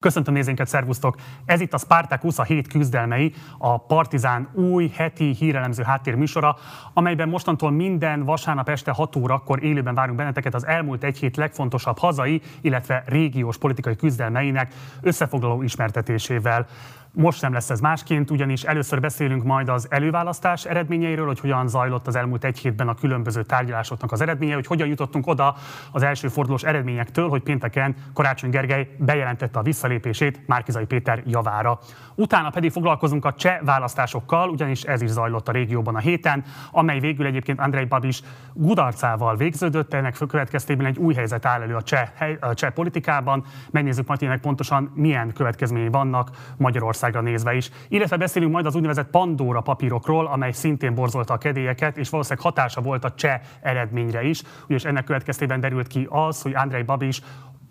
Köszöntöm nézőinket, szervusztok! Ez itt a Spartacus, a hét küzdelmei, a Partizán új heti hírelemző háttérműsora, amelyben mostantól minden vasárnap este 6 órakor élőben várunk benneteket az elmúlt egy hét legfontosabb hazai, illetve régiós politikai küzdelmeinek összefoglaló ismertetésével. Most nem lesz ez másként, ugyanis először beszélünk majd az előválasztás eredményeiről, hogy hogyan zajlott az elmúlt egy hétben a különböző tárgyalásoknak az eredménye, hogy hogyan jutottunk oda az első fordulós eredményektől, hogy pénteken Karácsony Gergely bejelentette a visszalépését Márkizai Péter javára. Utána pedig foglalkozunk a cseh választásokkal, ugyanis ez is zajlott a régióban a héten, amely végül egyébként Andrei Babis gudarcával végződött, ennek következtében egy új helyzet áll elő a cseh, a cseh politikában. Megnézzük majd pontosan milyen következményei vannak Magyarország Magyarországra nézve is. Illetve beszélünk majd az úgynevezett Pandora papírokról, amely szintén borzolta a kedélyeket, és valószínűleg hatása volt a cseh eredményre is, ugyanis ennek következtében derült ki az, hogy Andrei Babis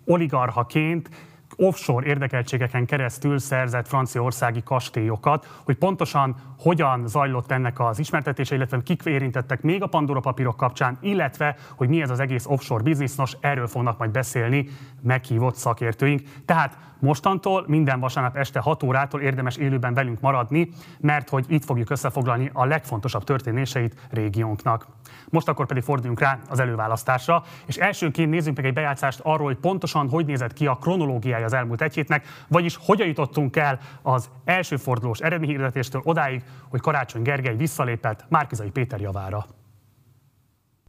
oligarchaként offshore érdekeltségeken keresztül szerzett franciaországi kastélyokat, hogy pontosan hogyan zajlott ennek az ismertetése, illetve kik érintettek még a Pandora papírok kapcsán, illetve hogy mi ez az egész offshore biznisz, nos erről fognak majd beszélni meghívott szakértőink. Tehát Mostantól minden vasárnap este 6 órától érdemes élőben velünk maradni, mert hogy itt fogjuk összefoglalni a legfontosabb történéseit régiónknak. Most akkor pedig forduljunk rá az előválasztásra, és elsőként nézzünk meg egy bejátszást arról, hogy pontosan hogy nézett ki a kronológiája az elmúlt egy hétnek, vagyis hogyan jutottunk el az első fordulós eredményhirdetéstől odáig, hogy Karácsony Gergely visszalépett Márkizai Péter javára.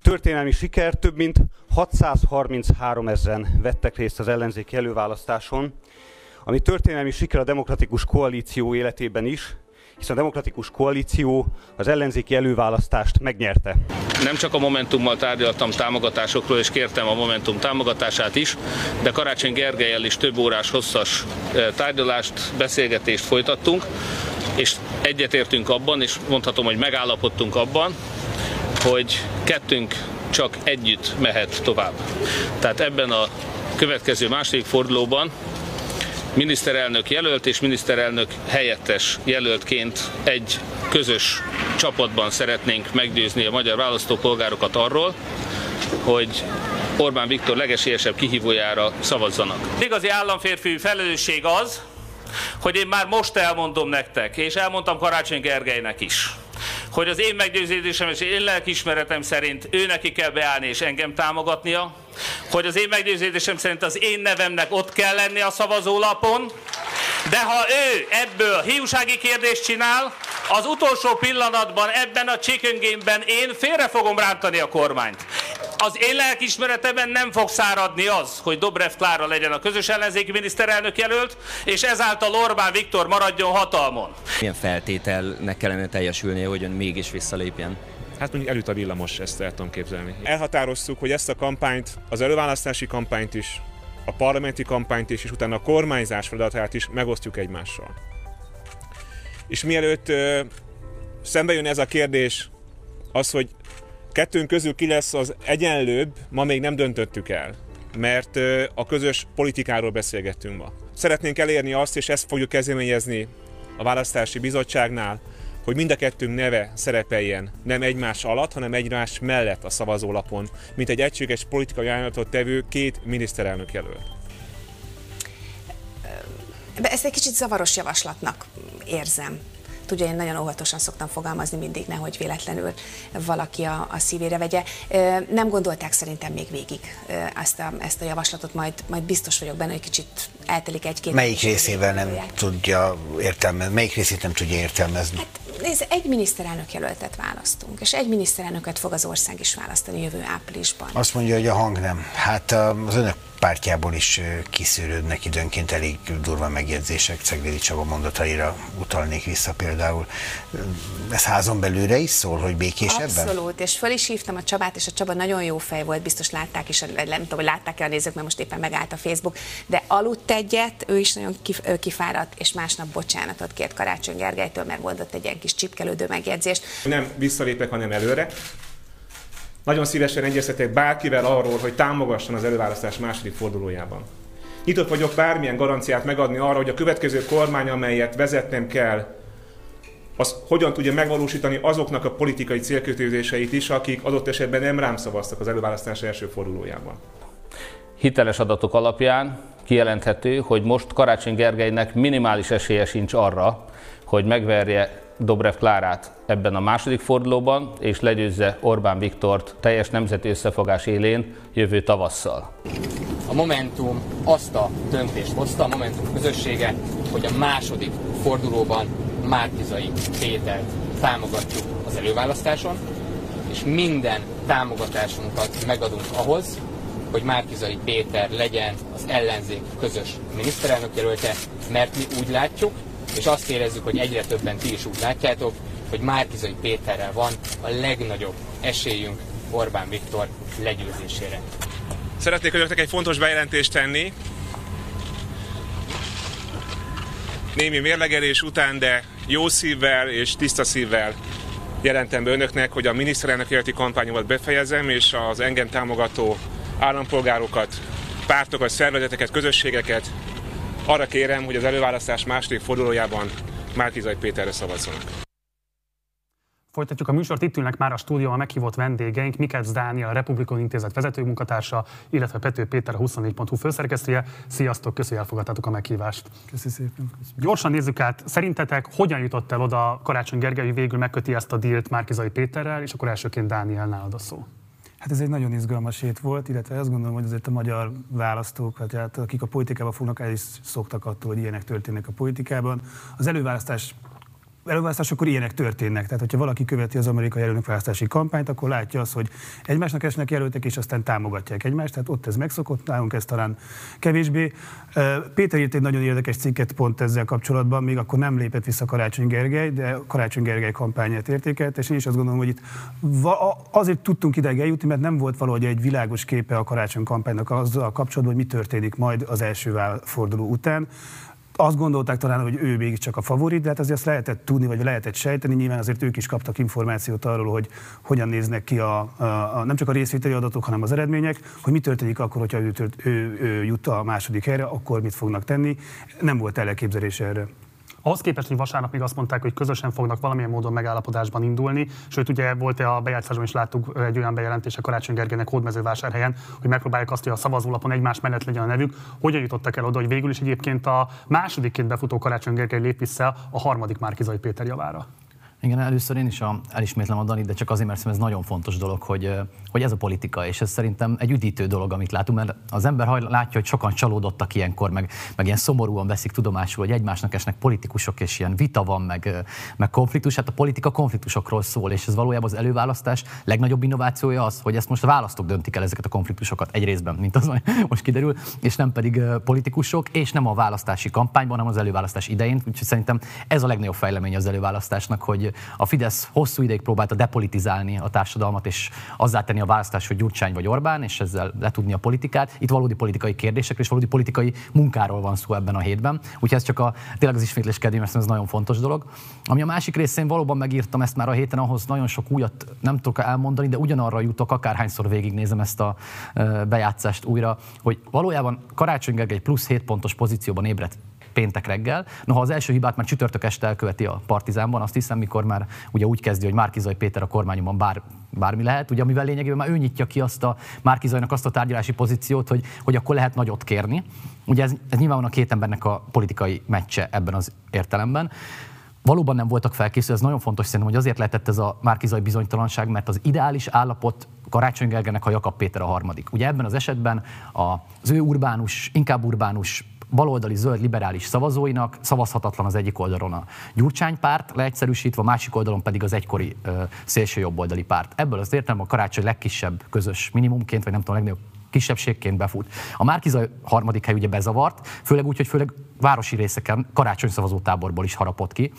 Történelmi siker, több mint 633 ezeren vettek részt az ellenzéki előválasztáson, ami történelmi siker a demokratikus koalíció életében is, hiszen a demokratikus koalíció az ellenzéki előválasztást megnyerte. Nem csak a Momentummal tárgyaltam támogatásokról, és kértem a Momentum támogatását is, de Karácsony Gergelyel is több órás hosszas eh, tárgyalást, beszélgetést folytattunk, és egyetértünk abban, és mondhatom, hogy megállapodtunk abban, hogy kettünk csak együtt mehet tovább. Tehát ebben a következő második fordulóban miniszterelnök jelölt és miniszterelnök helyettes jelöltként egy közös csapatban szeretnénk meggyőzni a magyar választópolgárokat arról, hogy Orbán Viktor legesélyesebb kihívójára szavazzanak. Igazi államférfi felelősség az, hogy én már most elmondom nektek, és elmondtam Karácsony Gergelynek is, hogy az én meggyőződésem és én lelkismeretem szerint ő neki kell beállni és engem támogatnia, hogy az én meggyőződésem szerint az én nevemnek ott kell lenni a szavazólapon, de ha ő ebből hiúsági kérdést csinál, az utolsó pillanatban ebben a chicken én félre fogom rántani a kormányt. Az én lelkismeretemben nem fog száradni az, hogy Dobrev Klára legyen a közös ellenzéki miniszterelnök jelölt, és ezáltal Orbán Viktor maradjon hatalmon. Milyen feltételnek kellene teljesülnie, hogy ön mégis visszalépjen? Hát mondjuk előtt a villamos, ezt el tudom képzelni. Elhatároztuk, hogy ezt a kampányt, az előválasztási kampányt is, a parlamenti kampányt is, és utána a kormányzás feladatát is megosztjuk egymással. És mielőtt ö, szembe jön ez a kérdés, az, hogy kettőnk közül ki lesz az egyenlőbb, ma még nem döntöttük el, mert a közös politikáról beszélgettünk ma. Szeretnénk elérni azt, és ezt fogjuk kezdeményezni a választási bizottságnál, hogy mind a kettőnk neve szerepeljen nem egymás alatt, hanem egymás mellett a szavazólapon, mint egy egységes politikai ajánlatot tevő két miniszterelnök jelölt. Ezt egy kicsit zavaros javaslatnak érzem tudja, én nagyon óvatosan szoktam fogalmazni mindig, nehogy véletlenül valaki a, a szívére vegye. Nem gondolták szerintem még végig ezt a, ezt a javaslatot, majd, majd biztos vagyok benne, hogy kicsit eltelik egy-két... Melyik részével nem tudja értelmezni, melyik részét nem tudja értelmezni? Hát nézd, egy miniszterelnök jelöltet választunk, és egy miniszterelnöket fog az ország is választani jövő áprilisban. Azt mondja, hogy a hang nem. Hát az önök pártjából is kiszűrődnek időnként elég durva megjegyzések, Ceglédi Csaba mondataira utalnék vissza például. Ez házon belőle is szól, hogy békésebben? Abszolút, és föl is hívtam a Csabát, és a Csaba nagyon jó fej volt, biztos látták is, nem tudom, hogy látták-e a nézők, mert most éppen megállt a Facebook, de aludt egyet, ő is nagyon kifáradt, és másnap bocsánatot kért Karácsony Gergelytől, mert mondott egy ilyen kis csipkelődő megjegyzést. Nem visszalépek, hanem előre. Nagyon szívesen egyeztetek bárkivel arról, hogy támogasson az előválasztás második fordulójában. Nyitott vagyok bármilyen garanciát megadni arra, hogy a következő kormány, amelyet vezetnem kell, az hogyan tudja megvalósítani azoknak a politikai célkötőzéseit is, akik adott esetben nem rám szavaztak az előválasztás első fordulójában. hiteles adatok alapján kijelenthető, hogy most Karácsony Gergelynek minimális esélye sincs arra, hogy megverje Dobrev Klárát ebben a második fordulóban, és legyőzze Orbán Viktort teljes nemzeti összefogás élén jövő tavasszal. A Momentum azt a döntést hozta, a Momentum közössége, hogy a második fordulóban Márkizai Pétert támogatjuk az előválasztáson, és minden támogatásunkat megadunk ahhoz, hogy Márkizai Péter legyen az ellenzék közös miniszterelnök jelölte, mert mi úgy látjuk, és azt érezzük, hogy egyre többen ti is úgy látjátok, hogy Márkizai Péterrel van a legnagyobb esélyünk Orbán Viktor legyőzésére. Szeretnék önöknek egy fontos bejelentést tenni. Némi mérlegelés után, de jó szívvel és tiszta szívvel jelentem be önöknek, hogy a miniszterelnök életi kampányomat befejezem, és az engem támogató állampolgárokat, pártokat, szervezeteket, közösségeket arra kérem, hogy az előválasztás második fordulójában Márkizaj Péterre szavazzanak. Folytatjuk a műsort, itt ülnek már a stúdióban meghívott vendégeink, Mikec Dániel, a Republikon Intézet vezető munkatársa, illetve Pető Péter, a 24.hu főszerkesztője. Sziasztok, köszönjük, elfogadtátok a meghívást. Köszönjük szépen. Gyorsan nézzük át, szerintetek hogyan jutott el oda Karácsony Gergely, hogy végül megköti ezt a dílt Márkizai Péterrel, és akkor elsőként Dániel nálad a szó. Hát ez egy nagyon izgalmas hét volt, illetve azt gondolom, hogy azért a magyar választók, hát, akik a politikában fognak, el is szoktak attól, hogy ilyenek történnek a politikában. Az előválasztás előválasztásokor ilyenek történnek. Tehát, hogyha valaki követi az amerikai elnökválasztási kampányt, akkor látja azt, hogy egymásnak esnek jelöltek, és aztán támogatják egymást. Tehát ott ez megszokott, nálunk ez talán kevésbé. Péter írt egy nagyon érdekes cikket pont ezzel kapcsolatban, még akkor nem lépett vissza Karácsony Gergely, de Karácsony Gergely kampányát értékelt, és én is azt gondolom, hogy itt azért tudtunk ideig eljutni, mert nem volt valahogy egy világos képe a Karácsony kampánynak azzal kapcsolatban, hogy mi történik majd az első forduló után azt gondolták talán, hogy ő még csak a favorit, de hát azért azt lehetett tudni, vagy lehetett sejteni. Nyilván azért ők is kaptak információt arról, hogy hogyan néznek ki a, a, a nem csak a részvételi adatok, hanem az eredmények, hogy mi történik akkor, hogyha ő, ő, ő, ő jut a második helyre, akkor mit fognak tenni. Nem volt elképzelés erre. Ahhoz képest, hogy vasárnap még azt mondták, hogy közösen fognak valamilyen módon megállapodásban indulni, sőt ugye volt -e a bejátszásban is láttuk egy olyan bejelentése Karácsony Gergelynek hódmezővásárhelyen, hogy megpróbálják azt, hogy a szavazólapon egymás mellett legyen a nevük. Hogyan jutottak el oda, hogy végül is egyébként a másodikként befutó Karácsony Gergely lép vissza a harmadik Márkizai Péter javára? Igen, először én is a, elismétlem a Danit, de csak azért, mert ez nagyon fontos dolog, hogy, hogy ez a politika, és ez szerintem egy üdítő dolog, amit látunk, mert az ember hajl, látja, hogy sokan csalódottak ilyenkor, meg, meg ilyen szomorúan veszik tudomásul, hogy egymásnak esnek politikusok, és ilyen vita van, meg, meg konfliktus. Hát a politika konfliktusokról szól, és ez valójában az előválasztás legnagyobb innovációja az, hogy ezt most a választók döntik el ezeket a konfliktusokat egy részben, mint az most kiderül, és nem pedig politikusok, és nem a választási kampányban, hanem az előválasztás idején. Úgyhogy szerintem ez a legnagyobb fejlemény az előválasztásnak, hogy a Fidesz hosszú ideig próbálta depolitizálni a társadalmat, és azzá tenni a választás, hogy Gyurcsány vagy Orbán, és ezzel letudni a politikát. Itt valódi politikai kérdésekről és valódi politikai munkáról van szó ebben a hétben. Úgyhogy ez csak a, tényleg az ismétlés kedvém, ez nagyon fontos dolog. Ami a másik részén valóban megírtam ezt már a héten, ahhoz nagyon sok újat nem tudok elmondani, de ugyanarra jutok, akárhányszor végignézem ezt a bejátszást újra, hogy valójában Karácsony Gergely plusz 7 pontos pozícióban ébredt péntek reggel. Noha az első hibát már csütörtök este elköveti a Partizánban, azt hiszem, mikor már ugye úgy kezdi, hogy Márkizaj Péter a kormányomban bár, bármi lehet, ugye amivel lényegében már ő nyitja ki azt a Márkizajnak azt a tárgyalási pozíciót, hogy, hogy akkor lehet nagyot kérni. Ugye ez, ez nyilvánvalóan a két embernek a politikai meccse ebben az értelemben valóban nem voltak felkészülve, ez nagyon fontos szerintem, hogy azért lehetett ez a Márkizai bizonytalanság, mert az ideális állapot Karácsony Gergelynek a Jakab Péter a harmadik. Ugye ebben az esetben az ő urbánus, inkább urbánus baloldali zöld liberális szavazóinak szavazhatatlan az egyik oldalon a Gyurcsány párt, leegyszerűsítve, a másik oldalon pedig az egykori ö, szélső jobboldali párt. Ebből az értelem a karácsony legkisebb közös minimumként, vagy nem tudom, legnagyobb kisebbségként befut. A Márkiza harmadik hely ugye bezavart, főleg úgy, hogy főleg városi részeken karácsony szavazó táborból is harapott ki.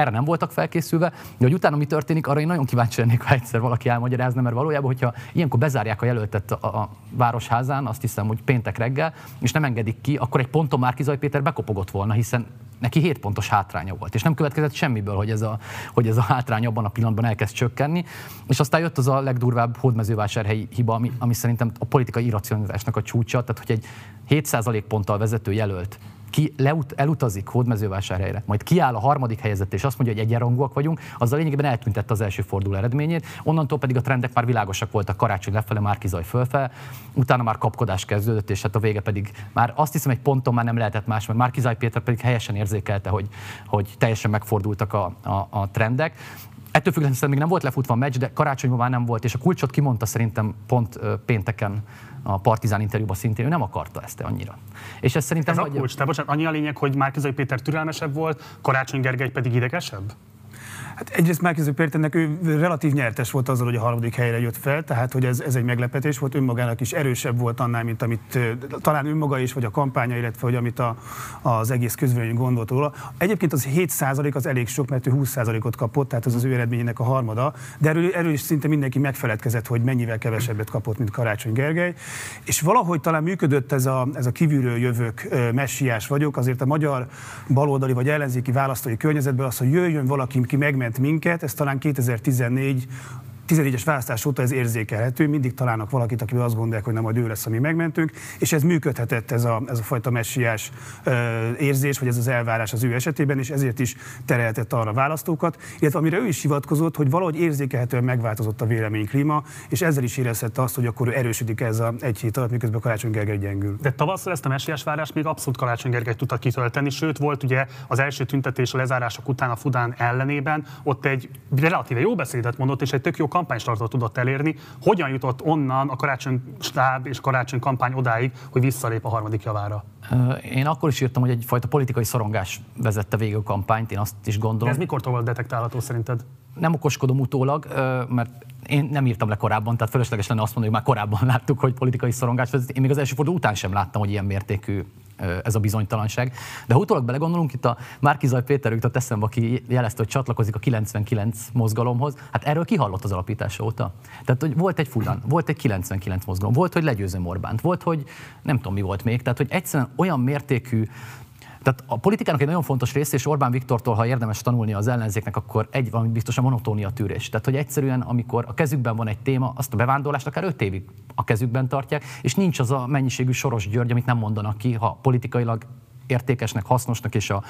Erre nem voltak felkészülve, de hogy utána mi történik, arra én nagyon kíváncsi lennék, ha egyszer valaki elmagyarázna, mert valójában, hogyha ilyenkor bezárják a jelöltet a, a városházán, azt hiszem, hogy péntek reggel, és nem engedik ki, akkor egy ponton már Kizaj Péter bekopogott volna, hiszen neki 7 pontos hátránya volt, és nem következett semmiből, hogy ez a, hogy ez a hátrány abban a pillanatban elkezd csökkenni. És aztán jött az a legdurvább hódmezővásárhelyi hiba, ami, ami szerintem a politikai irracionalitásnak a csúcsa, tehát hogy egy 7% ponttal vezető jelölt ki leut, elutazik hódmezővásárhelyre, majd kiáll a harmadik helyzet, és azt mondja, hogy egyenrangúak vagyunk, az a lényegében eltüntette az első forduló eredményét. Onnantól pedig a trendek már világosak voltak, karácsony lefele, már kizaj fölfel, utána már kapkodás kezdődött, és hát a vége pedig már azt hiszem, egy ponton már nem lehetett más, mert Márkizaj Péter pedig helyesen érzékelte, hogy, hogy teljesen megfordultak a, a, a trendek. Ettől függetlenül még nem volt lefutva a meccs, de karácsonyban már nem volt, és a kulcsot kimondta szerintem pont pénteken a Partizán interjúban szintén, ő nem akarta ezt annyira. És ez szerintem... Ez a kulcs, te bocsánat, annyi a lényeg, hogy Márkizai Péter türelmesebb volt, Karácsony Gergely pedig idegesebb? Hát egyrészt Márkiző Péternek ő relatív nyertes volt azzal, hogy a harmadik helyre jött fel, tehát hogy ez, ez egy meglepetés volt, önmagának is erősebb volt annál, mint amit talán önmaga is, vagy a kampánya, illetve hogy amit a, az egész közvélemény gondolt róla. Egyébként az 7% az elég sok, mert ő 20% ot kapott, tehát az az ő eredményének a harmada, de erről, erről is szinte mindenki megfeledkezett, hogy mennyivel kevesebbet kapott, mint Karácsony Gergely. És valahogy talán működött ez a, ez a kívülről jövők messiás vagyok, azért a magyar baloldali vagy ellenzéki választói környezetben az, hogy jöjjön valaki, ki megment minket, ez talán 2014 14-es választás óta ez érzékelhető, mindig találnak valakit, aki azt gondolják, hogy nem majd ő lesz a mi megmentünk, és ez működhetett ez a, ez a fajta messiás ö, érzés, vagy ez az elvárás az ő esetében, és ezért is terelhetett arra választókat, illetve amire ő is hivatkozott, hogy valahogy érzékelhetően megváltozott a véleményklíma, és ezzel is érezhette azt, hogy akkor ő erősödik ez a egy hét alatt, miközben Karácsony Gergely gyengül. De tavasszal ezt a messiás várást még abszolút Karácsony Gergely tudta kitölteni, sőt volt ugye az első tüntetés a lezárások után a Fudán ellenében, ott egy relatíve jó beszédet mondott, és egy tök jó kampánystartot tudott elérni. Hogyan jutott onnan a karácsony stáb és karácsony kampány odáig, hogy visszalép a harmadik javára? Én akkor is írtam, hogy egyfajta politikai szorongás vezette végig a kampányt, én azt is gondolom. De ez mikor volt detektálható szerinted? Nem okoskodom utólag, mert én nem írtam le korábban, tehát fölösleges lenne azt mondani, hogy már korábban láttuk, hogy politikai szorongás vezet. Én még az első forduló után sem láttam, hogy ilyen mértékű ez a bizonytalanság. De ha utólag belegondolunk, itt a Márkizaj Péter jutott eszembe, aki jelezte, hogy csatlakozik a 99 mozgalomhoz, hát erről kihallott az alapítása óta. Tehát, hogy volt egy Fulan, volt egy 99 mozgalom, volt, hogy legyőző Orbánt, volt, hogy nem tudom mi volt még, tehát, hogy egyszerűen olyan mértékű tehát a politikának egy nagyon fontos része, és Orbán Viktortól, ha érdemes tanulni az ellenzéknek, akkor egy valami biztos a monotónia tűrés. Tehát, hogy egyszerűen, amikor a kezükben van egy téma, azt a bevándorlást akár öt évig a kezükben tartják, és nincs az a mennyiségű Soros György, amit nem mondanak ki, ha politikailag értékesnek, hasznosnak és a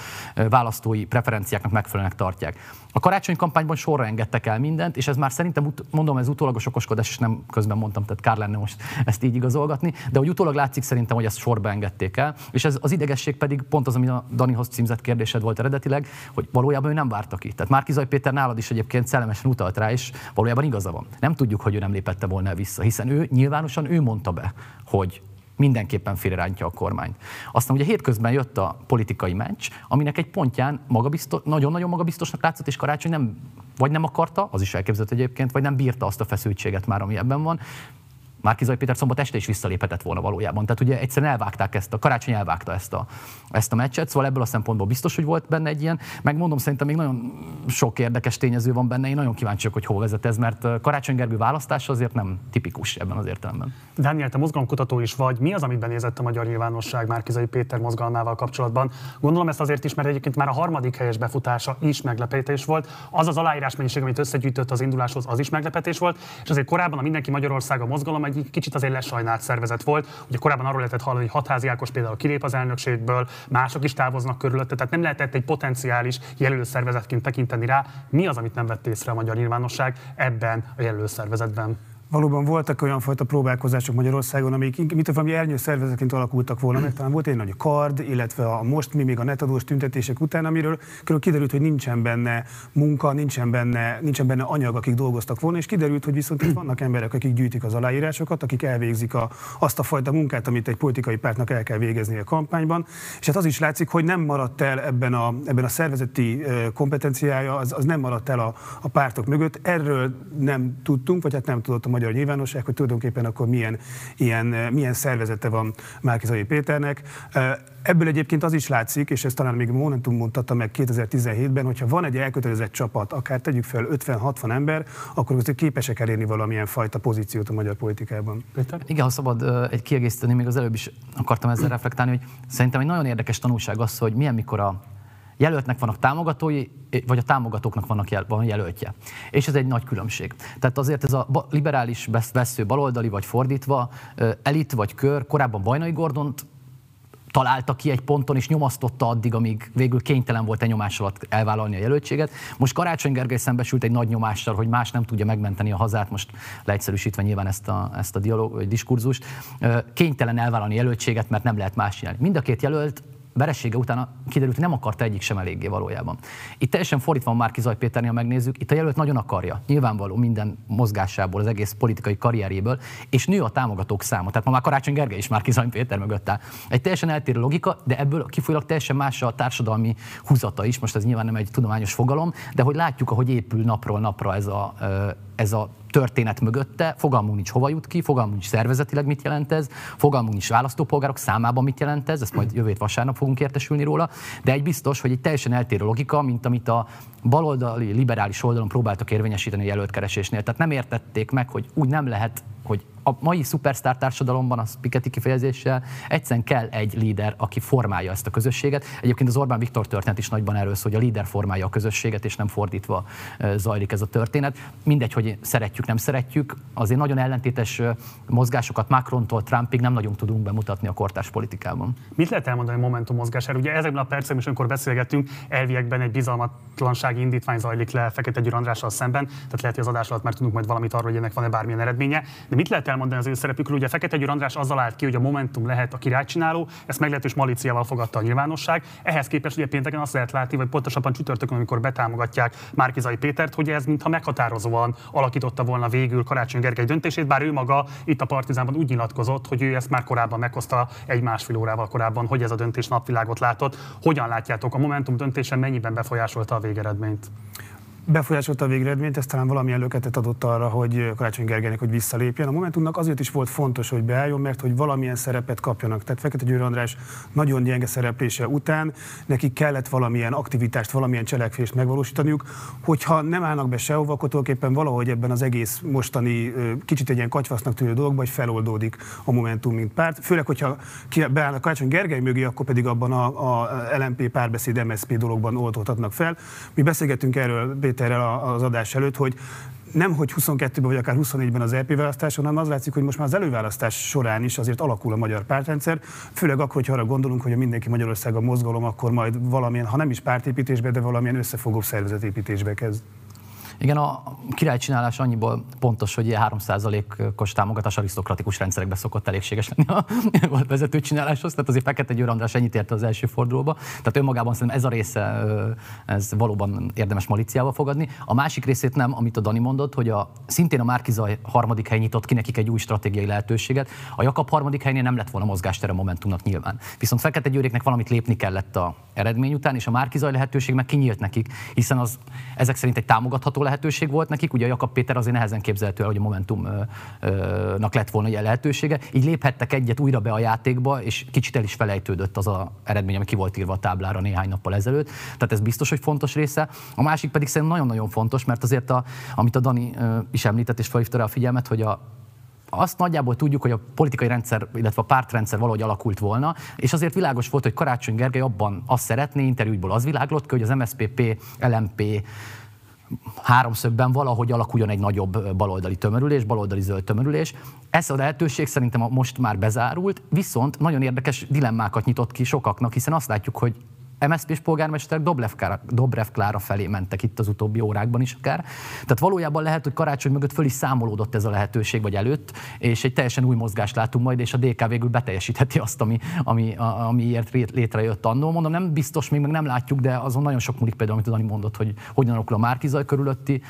választói preferenciáknak megfelelőnek tartják. A karácsony kampányban sorra engedtek el mindent, és ez már szerintem, mondom, ez utólagos okoskodás, és nem közben mondtam, tehát kár lenne most ezt így igazolgatni, de hogy utólag látszik szerintem, hogy ezt sorba engedték el, és ez az idegesség pedig pont az, ami a Danihoz címzett kérdésed volt eredetileg, hogy valójában ő nem várta ki. Tehát Márkizaj Péter nálad is egyébként szellemesen utalt rá, és valójában igaza van. Nem tudjuk, hogy ő nem lépette volna vissza, hiszen ő nyilvánosan ő mondta be, hogy mindenképpen félrerántja a kormányt. Aztán ugye hétközben jött a politikai meccs, aminek egy pontján magabiztos, nagyon-nagyon magabiztosnak látszott, és Karácsony nem, vagy nem akarta, az is elképzelhető egyébként, vagy nem bírta azt a feszültséget már, ami ebben van, Márkizaj Péter szombat este is visszaléphetett volna valójában. Tehát ugye egyszerűen elvágták ezt, a karácsony elvágta ezt a, ezt a meccset, szóval ebből a szempontból biztos, hogy volt benne egy ilyen. Megmondom, szerintem még nagyon sok érdekes tényező van benne, én nagyon kíváncsi vagyok, hogy hol vezet ez, mert Karácsony Gergő választása azért nem tipikus ebben az értelemben. Dániel, te mozgalomkutató is vagy. Mi az, amit benézett a magyar nyilvánosság Márkizai Péter mozgalmával kapcsolatban? Gondolom ezt azért is, mert egyébként már a harmadik helyes befutása is meglepetés volt. Az az aláírás mennyiség, amit összegyűjtött az induláshoz, az is meglepetés volt. És azért korábban a Mindenki Magyarország a mozgalom egy kicsit azért lesajnált szervezet volt. Ugye korábban arról lehetett hallani, hogy Hatházi Ákos például kilép az elnökségből, mások is távoznak körülötte, tehát nem lehetett egy potenciális jelölő szervezetként tekinteni rá. Mi az, amit nem vett észre a magyar nyilvánosság ebben a jelölő szervezetben? Valóban voltak olyan fajta próbálkozások Magyarországon, amik mint valami ernyő szervezetként alakultak volna meg. Talán volt egy nagy kard, illetve a most mi még a netadós tüntetések után, amiről körül kiderült, hogy nincsen benne munka, nincsen benne, nincsen benne anyag, akik dolgoztak volna, és kiderült, hogy viszont itt vannak emberek, akik gyűjtik az aláírásokat, akik elvégzik a, azt a fajta munkát, amit egy politikai pártnak el kell végezni a kampányban. És hát az is látszik, hogy nem maradt el ebben a, ebben a szervezeti kompetenciája, az, az nem maradt el a, a pártok mögött. Erről nem tudtunk, vagy hát nem tudott a magyar nyilvánosság, hogy tulajdonképpen akkor milyen, ilyen, milyen szervezete van Márkizai Péternek. Ebből egyébként az is látszik, és ezt talán még Momentum mutatta meg 2017-ben, hogyha van egy elkötelezett csapat, akár tegyük fel 50-60 ember, akkor azért képesek elérni valamilyen fajta pozíciót a magyar politikában. Péter? Igen, ha szabad egy kiegészíteni, még az előbb is akartam ezzel reflektálni, hogy szerintem egy nagyon érdekes tanulság az, hogy milyen mikor a jelöltnek vannak támogatói, vagy a támogatóknak vannak jel, van jelöltje. És ez egy nagy különbség. Tehát azért ez a liberális vesző baloldali, vagy fordítva, elit vagy kör, korábban Bajnai Gordont találta ki egy ponton, és nyomasztotta addig, amíg végül kénytelen volt egy nyomás alatt elvállalni a jelöltséget. Most Karácsony Gergely szembesült egy nagy nyomással, hogy más nem tudja megmenteni a hazát, most leegyszerűsítve nyilván ezt a, ezt a dialog, vagy diskurzust, kénytelen elvállalni jelöltséget, mert nem lehet más csinálni. Mind a két jelölt veressége után kiderült, hogy nem akarta egyik sem eléggé valójában. Itt teljesen fordítva van Márki Zaj Péternél, megnézzük, itt a jelölt nagyon akarja, nyilvánvaló minden mozgásából, az egész politikai karrierjéből, és nő a támogatók száma. Tehát ma már Karácsony Gergely is Márki Zaj Péter mögött áll. Egy teljesen eltérő logika, de ebből kifolyólag teljesen más a társadalmi húzata is. Most ez nyilván nem egy tudományos fogalom, de hogy látjuk, ahogy épül napról napra ez a, ez a történet mögötte, fogalmunk nincs hova jut ki, fogalmunk nincs szervezetileg mit jelent ez, fogalmunk nincs választópolgárok számában mit jelent ez, ezt majd jövő vasárnap fogunk értesülni róla, de egy biztos, hogy egy teljesen eltérő logika, mint amit a baloldali, liberális oldalon próbáltak érvényesíteni a jelöltkeresésnél. Tehát nem értették meg, hogy úgy nem lehet, hogy a mai szupersztár társadalomban, a Piketty kifejezéssel egyszerűen kell egy líder, aki formálja ezt a közösséget. Egyébként az Orbán Viktor történet is nagyban erről szól, hogy a líder formálja a közösséget, és nem fordítva zajlik ez a történet. Mindegy, hogy szeretjük, nem szeretjük, azért nagyon ellentétes mozgásokat Macrontól Trumpig nem nagyon tudunk bemutatni a kortárs politikában. Mit lehet elmondani a Momentum mozgására? Ugye ezekben a percekben is, amikor beszélgetünk, elviekben egy bizalmatlansági indítvány zajlik le Fekete Győr Andrással szemben, tehát lehet, hogy az adás alatt már tudunk majd valamit arról, hogy ennek van-e bármilyen eredménye. De mit lehet elmondani az ő szerepükről? Ugye Fekete Győr András azzal állt ki, hogy a Momentum lehet a királycsináló, ezt meglehetős malíciával fogadta a nyilvánosság. Ehhez képest ugye pénteken azt lehet látni, vagy pontosabban csütörtökön, amikor betámogatják Márkizai Pétert, hogy ez mintha meghatározóan alakította volna végül Karácsony Gergely döntését, bár ő maga itt a Partizánban úgy nyilatkozott, hogy ő ezt már korábban meghozta egy másfél órával korábban, hogy ez a döntés napvilágot látott. Hogyan látjátok, a Momentum döntése mennyiben befolyásolta a végeredményt? Befolyásolta a végeredményt, ez talán valamilyen löketet adott arra, hogy Karácsony Gergelynek, hogy visszalépjen. A Momentumnak azért is volt fontos, hogy beálljon, mert hogy valamilyen szerepet kapjanak. Tehát Fekete Győr András nagyon gyenge szereplése után nekik kellett valamilyen aktivitást, valamilyen cselekvést megvalósítaniuk. Hogyha nem állnak be sehova, akkor tulajdonképpen valahogy ebben az egész mostani kicsit egy ilyen katyvasznak tűnő dologban, hogy feloldódik a Momentum, mint párt. Főleg, hogyha beállnak Karácsony Gergely mögé, akkor pedig abban a, a LMP párbeszéd MSZP dologban oldhatatnak fel. Mi beszélgettünk erről Péterrel az adás előtt, hogy nem, hogy 22-ben vagy akár 24-ben az EP választáson, hanem az látszik, hogy most már az előválasztás során is azért alakul a magyar pártrendszer, főleg akkor, hogy arra gondolunk, hogy a mindenki Magyarország a mozgalom, akkor majd valamilyen, ha nem is pártépítésbe, de valamilyen összefogó szervezetépítésbe kezd. Igen, a királycsinálás annyiból pontos, hogy ilyen 3%-os támogatás arisztokratikus rendszerekben szokott elégséges lenni a vezetőcsináláshoz, tehát azért Fekete Győr András ennyit érte az első fordulóba. Tehát önmagában szerintem ez a része, ez valóban érdemes maliciával fogadni. A másik részét nem, amit a Dani mondott, hogy a, szintén a Márkizaj harmadik hely nyitott ki nekik egy új stratégiai lehetőséget. A Jakab harmadik helynél nem lett volna mozgástere Momentumnak nyilván. Viszont Fekete Győréknek valamit lépni kellett a eredmény után, és a Márkizaj lehetőség meg kinyílt nekik, hiszen az ezek szerint egy támogatható lehetőség volt nekik. Ugye Jakab Péter azért nehezen képzelhető el, hogy a Momentumnak lett volna egy lehetősége. Így léphettek egyet újra be a játékba, és kicsit el is felejtődött az a eredmény, ami ki volt írva a táblára néhány nappal ezelőtt. Tehát ez biztos, hogy fontos része. A másik pedig szerintem nagyon-nagyon fontos, mert azért, a, amit a Dani is említett és felhívta rá a figyelmet, hogy a, azt nagyjából tudjuk, hogy a politikai rendszer, illetve a pártrendszer valahogy alakult volna, és azért világos volt, hogy Karácsony Gergely abban azt szeretné, interjúból az világlott ki, hogy az MSZPP, LMP háromszögben valahogy alakuljon egy nagyobb baloldali tömörülés, baloldali zöld tömörülés. Ez a lehetőség szerintem most már bezárult, viszont nagyon érdekes dilemmákat nyitott ki sokaknak, hiszen azt látjuk, hogy MSZP-s polgármester Dobrev Klára, Dobrev Klára felé mentek itt az utóbbi órákban is akár. Tehát valójában lehet, hogy karácsony mögött föl is számolódott ez a lehetőség, vagy előtt, és egy teljesen új mozgást látunk majd, és a DK végül beteljesítheti azt, ami, ami, amiért létrejött annó. Mondom, nem biztos, még meg nem látjuk, de azon nagyon sok múlik például, amit Dani mondott, hogy hogyan alakul a Márkizaj körülötti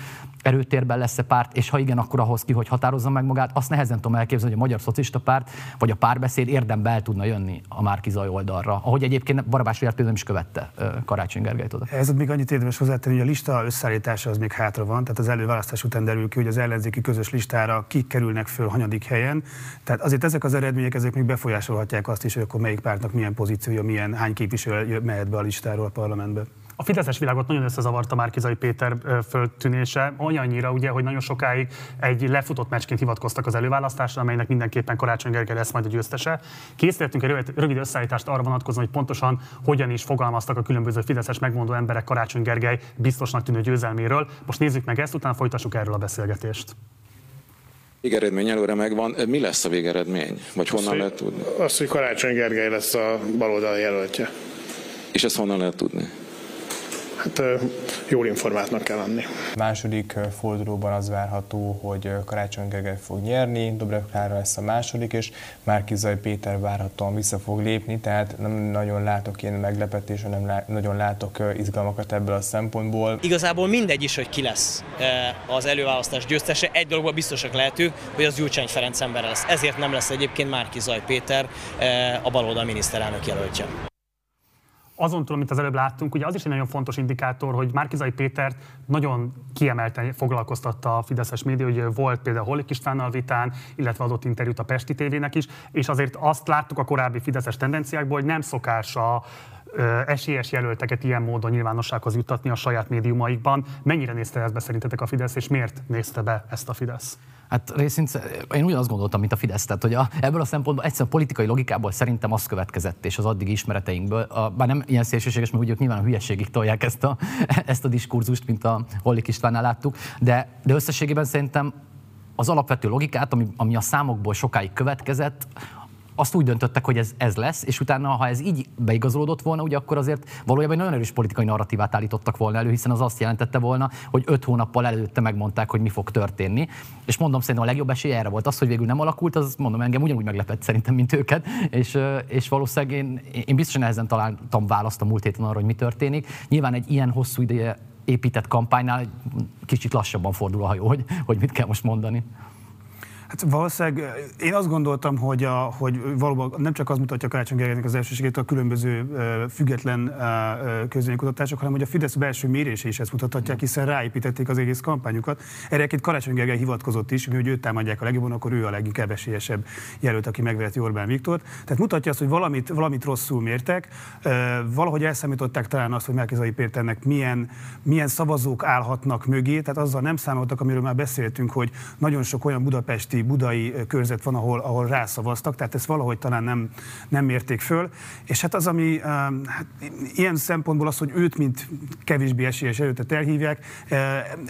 erőtérben lesz-e párt, és ha igen, akkor ahhoz ki, hogy határozza meg magát, azt nehezen tudom elképzelni, hogy a Magyar Szocialista Párt vagy a párbeszéd érdembe el tudna jönni a Márkizaj oldalra, ahogy egyébként Barabás például is követte Karácsony Gergelyt oda. Ez még annyit érdemes hozzátenni, hogy a lista összeállítása az még hátra van, tehát az előválasztás után derül ki, hogy az ellenzéki közös listára kik kerülnek föl hanyadik helyen. Tehát azért ezek az eredmények ezek még befolyásolhatják azt is, hogy akkor melyik pártnak milyen pozíciója, milyen hány képviselő mehet be a listáról a parlamentbe. A Fideszes világot nagyon összezavarta Márkizai Péter föltűnése, olyannyira ugye, hogy nagyon sokáig egy lefutott meccsként hivatkoztak az előválasztásra, amelynek mindenképpen Karácsony Gergely lesz majd a győztese. Készítettünk egy rövid összeállítást arra vonatkozóan, hogy pontosan hogyan is fogalmaztak a különböző Fideszes megmondó emberek Karácsony Gergely biztosnak tűnő győzelméről. Most nézzük meg ezt, utána folytassuk erről a beszélgetést. Végeredmény előre megvan. Mi lesz a végeredmény? Vagy honnan azt, lehet tudni? Azt, hogy Karácsony Gergely lesz a baloldal jelöltje. És ezt honnan lehet tudni? Hát jól informáltnak kell lenni. Második fordulóban az várható, hogy Karácsony Gergely fog nyerni, Dobrev Klára lesz a második, és Márkizaj Péter várhatóan vissza fog lépni, tehát nem nagyon látok ilyen meglepetés, nem lá- nagyon látok izgalmakat ebből a szempontból. Igazából mindegy is, hogy ki lesz az előválasztás győztese, egy dologban biztosak lehetünk, hogy az Gyurcsány Ferenc ember lesz. Ezért nem lesz egyébként Márkizaj Péter a baloldal miniszterelnök jelöltje azon túl, amit az előbb láttunk, ugye az is egy nagyon fontos indikátor, hogy Márkizai Pétert nagyon kiemelten foglalkoztatta a Fideszes média, hogy volt például Holik Istvánnal vitán, illetve adott interjút a Pesti tévének is, és azért azt láttuk a korábbi Fideszes tendenciákból, hogy nem szokás a esélyes jelölteket ilyen módon nyilvánossághoz juttatni a saját médiumaikban. Mennyire nézte ezt be szerintetek a Fidesz, és miért nézte be ezt a Fidesz? Hát részint én ugyanazt gondoltam, mint a Fidesz, tehát hogy a, ebből a szempontból egyszerűen politikai logikából szerintem az következett, és az addigi ismereteinkből, a, bár nem ilyen szélsőséges, mert ugye nyilván a hülyeségig tolják ezt a, ezt a diskurzust, mint a Hollik Istvánnál láttuk, de, de összességében szerintem az alapvető logikát, ami, ami a számokból sokáig következett, azt úgy döntöttek, hogy ez, ez lesz, és utána, ha ez így beigazolódott volna, ugye akkor azért valójában egy nagyon erős politikai narratívát állítottak volna elő, hiszen az azt jelentette volna, hogy öt hónappal előtte megmondták, hogy mi fog történni. És mondom, szerintem a legjobb esély erre volt. Az, hogy végül nem alakult, az mondom, engem ugyanúgy meglepett szerintem, mint őket. És, és valószínűleg én, én biztosan ezen találtam választ a múlt héten arra, hogy mi történik. Nyilván egy ilyen hosszú ideje épített kampánynál kicsit lassabban fordul a hajó, hogy, hogy mit kell most mondani. Hát valószínűleg én azt gondoltam, hogy, a, hogy valóban nem csak az mutatja Karácsony Gergelynek az elsőségét a különböző független közvénykutatások, hanem hogy a Fidesz belső mérése is ezt mutatják, hiszen ráépítették az egész kampányukat. Erre egy Karácsony Gergely hivatkozott is, hogy őt támadják a legjobban, akkor ő a leginkább esélyesebb jelölt, aki megveheti Orbán Viktort. Tehát mutatja azt, hogy valamit, valamit rosszul mértek, valahogy elszámították talán azt, hogy Melkizai Péternek milyen, milyen szavazók állhatnak mögé, tehát azzal nem számoltak, amiről már beszéltünk, hogy nagyon sok olyan budapesti budai körzet van, ahol, ahol rászavaztak, tehát ezt valahogy talán nem, nem mérték föl. És hát az, ami hát, ilyen szempontból az, hogy őt, mint kevésbé esélyes előttet elhívják,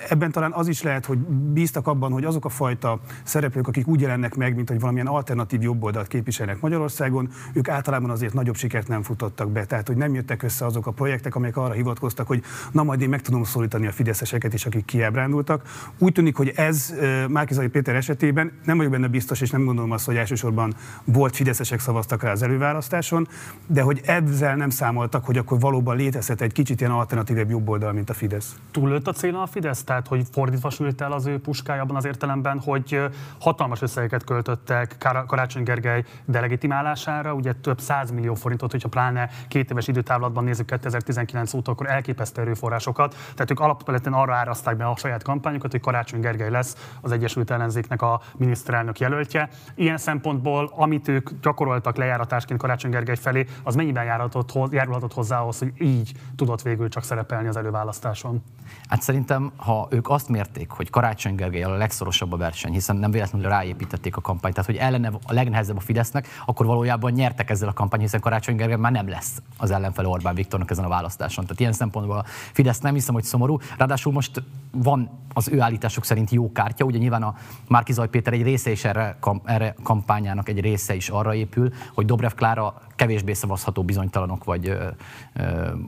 ebben talán az is lehet, hogy bíztak abban, hogy azok a fajta szereplők, akik úgy jelennek meg, mint hogy valamilyen alternatív jobboldalt képviselnek Magyarországon, ők általában azért nagyobb sikert nem futottak be. Tehát, hogy nem jöttek össze azok a projektek, amelyek arra hivatkoztak, hogy na majd én meg tudom szólítani a fideszeseket is, akik kiábrándultak. Úgy tűnik, hogy ez Márkizai Péter esetében nem vagyok benne biztos, és nem gondolom azt, hogy elsősorban volt fideszesek szavaztak rá az előválasztáson, de hogy ezzel nem számoltak, hogy akkor valóban létezhet egy kicsit ilyen alternatívebb jobb oldal, mint a Fidesz. Túllőtt a cél a Fidesz? Tehát, hogy fordítva sült el az ő puskája abban az értelemben, hogy hatalmas összegeket költöttek Karácsony Gergely delegitimálására, ugye több millió forintot, hogyha pláne két éves időtávlatban nézzük 2019 óta, akkor elképesztő erőforrásokat. Tehát ők alapvetően arra áraszták be a saját kampányukat, hogy Karácsony Gergely lesz az Egyesült Ellenzéknek a miniszterelnök jelöltje. Ilyen szempontból, amit ők gyakoroltak lejáratásként Karácsony Gergely felé, az mennyiben járulhatott hozzá ahhoz, hogy így tudott végül csak szerepelni az előválasztáson? Hát szerintem, ha ők azt mérték, hogy Karácsony Gergely a legszorosabb a verseny, hiszen nem véletlenül ráépítették a kampányt, tehát hogy ellene a legnehezebb a Fidesznek, akkor valójában nyertek ezzel a kampány, hiszen Karácsony Gergely már nem lesz az ellenfele Orbán Viktornak ezen a választáson. Tehát ilyen szempontból a Fidesz nem hiszem, hogy szomorú. Ráadásul most van az ő állítások szerint jó kártya, ugye nyilván a Márkizaj Péter egy része is erre, kam, erre kampányának egy része is arra épül, hogy Dobrev Klára kevésbé szavazható bizonytalanok, vagy,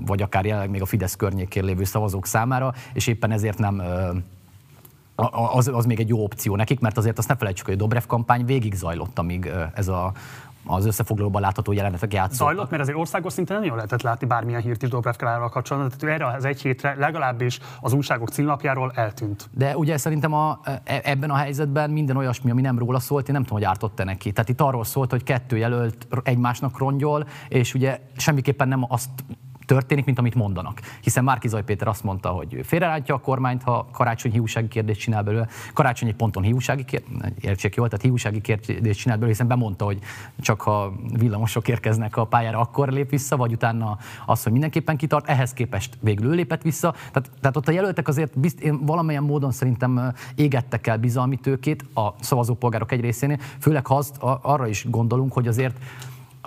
vagy akár jelenleg még a Fidesz környékén lévő szavazók számára, és éppen ezért nem az, az még egy jó opció nekik, mert azért azt ne felejtsük, hogy a Dobrev kampány végig zajlott, amíg ez a az összefoglalóban látható jelenetek játszottak. Zajlott, mert azért országos szinten nem jól lehetett látni bármilyen hírt is Dobrev Klárával kapcsolatban, tehát erre az egy hétre legalábbis az újságok címlapjáról eltűnt. De ugye szerintem a, e, ebben a helyzetben minden olyasmi, ami nem róla szólt, én nem tudom, hogy ártott-e neki. Tehát itt arról szólt, hogy kettő jelölt egymásnak rongyol, és ugye semmiképpen nem azt történik, mint amit mondanak. Hiszen Márki Péter azt mondta, hogy félrerántja a kormányt, ha karácsonyi hiúsági kérdést csinál belőle. Karácsony egy ponton hiúsági kérdést, jól, tehát hiúsági kérdést csinál belőle, hiszen bemondta, hogy csak ha villamosok érkeznek a pályára, akkor lép vissza, vagy utána az, hogy mindenképpen kitart, ehhez képest végül ő lépett vissza. Tehát, tehát ott a jelöltek azért bizt, én valamilyen módon szerintem égettek el bizalmi tőkét a szavazópolgárok egy részénél, főleg ha azt, arra is gondolunk, hogy azért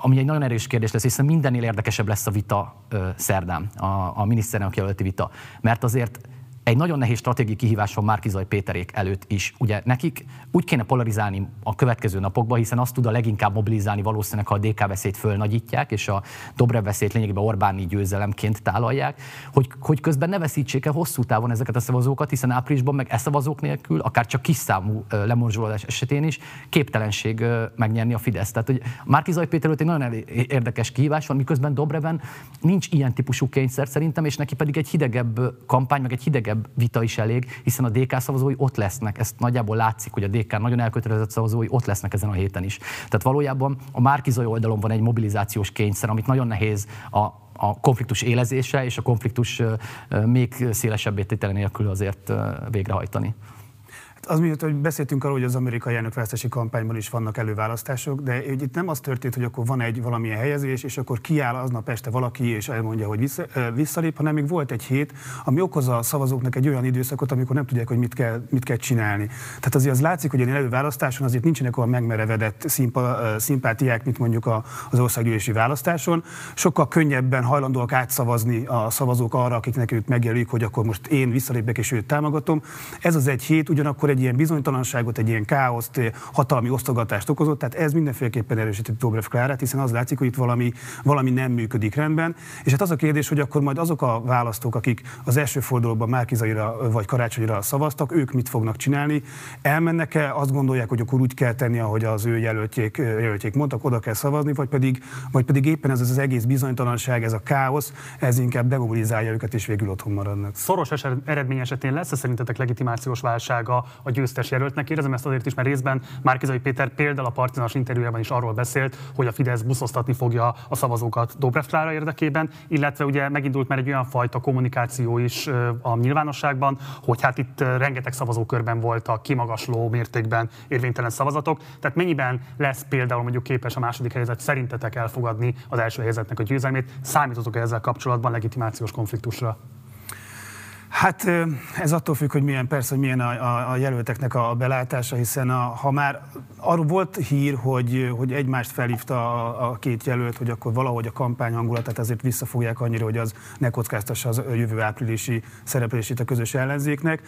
ami egy nagyon erős kérdés lesz, hiszen mindennél érdekesebb lesz a vita szerdán, a, a miniszterelnök jelölti vita. Mert azért egy nagyon nehéz stratégiai kihívás van Márkizaj Péterék előtt is. Ugye nekik úgy kéne polarizálni a következő napokban, hiszen azt tud a leginkább mobilizálni valószínűleg, ha a DK veszélyt fölnagyítják, és a Dobrev veszélyt lényegében Orbáni győzelemként tálalják, hogy, hogy közben ne veszítsék el hosszú távon ezeket a szavazókat, hiszen áprilisban meg e szavazók nélkül, akár csak kis számú lemorzsolódás esetén is képtelenség megnyerni a Fidesz. Tehát, hogy Márkizaj Péter egy nagyon érdekes kihívás van, miközben Dobreven nincs ilyen típusú kényszer szerintem, és neki pedig egy hidegebb kampány, meg egy hidegebb erősebb vita is elég, hiszen a DK szavazói ott lesznek. Ezt nagyjából látszik, hogy a DK nagyon elkötelezett szavazói ott lesznek ezen a héten is. Tehát valójában a Márkizai oldalon van egy mobilizációs kényszer, amit nagyon nehéz a, a konfliktus élezése és a konfliktus még szélesebbé tétele nélkül azért végrehajtani. Az miatt, hogy beszéltünk arról, hogy az amerikai elnökválasztási kampányban is vannak előválasztások, de itt nem az történt, hogy akkor van egy valamilyen helyezés, és akkor kiáll aznap este valaki, és elmondja, hogy vissza, visszalép, hanem még volt egy hét, ami okozza a szavazóknak egy olyan időszakot, amikor nem tudják, hogy mit kell, mit kell csinálni. Tehát azért az látszik, hogy egy előválasztáson azért nincsenek olyan megmerevedett szimpa, szimpátiák, mint mondjuk az országgyűlési választáson. Sokkal könnyebben hajlandóak átszavazni a szavazók arra, akiknek őt megjelölik, hogy akkor most én visszalépek és őt támogatom. Ez az egy hét ugyanakkor egy ilyen bizonytalanságot, egy ilyen káoszt, hatalmi osztogatást okozott, tehát ez mindenféleképpen erősített Dobrev Klárát, hiszen az látszik, hogy itt valami, valami nem működik rendben. És hát az a kérdés, hogy akkor majd azok a választók, akik az első fordulóban Márkizaira vagy Karácsonyra szavaztak, ők mit fognak csinálni? Elmennek-e, azt gondolják, hogy akkor úgy kell tenni, ahogy az ő jelöltjék, jelöltjék mondtak, oda kell szavazni, vagy pedig, vagy pedig éppen ez az egész bizonytalanság, ez a káosz, ez inkább demobilizálja őket, és végül otthon maradnak. Szoros eredmény esetén lesz-e szerintetek legitimációs válsága a győztes jelöltnek. Kérdezem ezt azért is, mert részben Márkizai Péter például a partizános interjújában is arról beszélt, hogy a Fidesz buszoztatni fogja a szavazókat Dobrev Klára érdekében, illetve ugye megindult már egy olyan fajta kommunikáció is a nyilvánosságban, hogy hát itt rengeteg szavazókörben voltak kimagasló mértékben érvénytelen szavazatok. Tehát mennyiben lesz például mondjuk képes a második helyzet szerintetek elfogadni az első helyzetnek a győzelmét? Számítotok -e ezzel kapcsolatban legitimációs konfliktusra? Hát ez attól függ, hogy milyen persze, hogy milyen a, a, a jelölteknek a belátása, hiszen a, ha már arról volt hír, hogy, hogy egymást felhívta a, a két jelölt, hogy akkor valahogy a kampány hangulatát azért visszafogják annyira, hogy az ne kockáztassa az jövő áprilisi szereplését a közös ellenzéknek.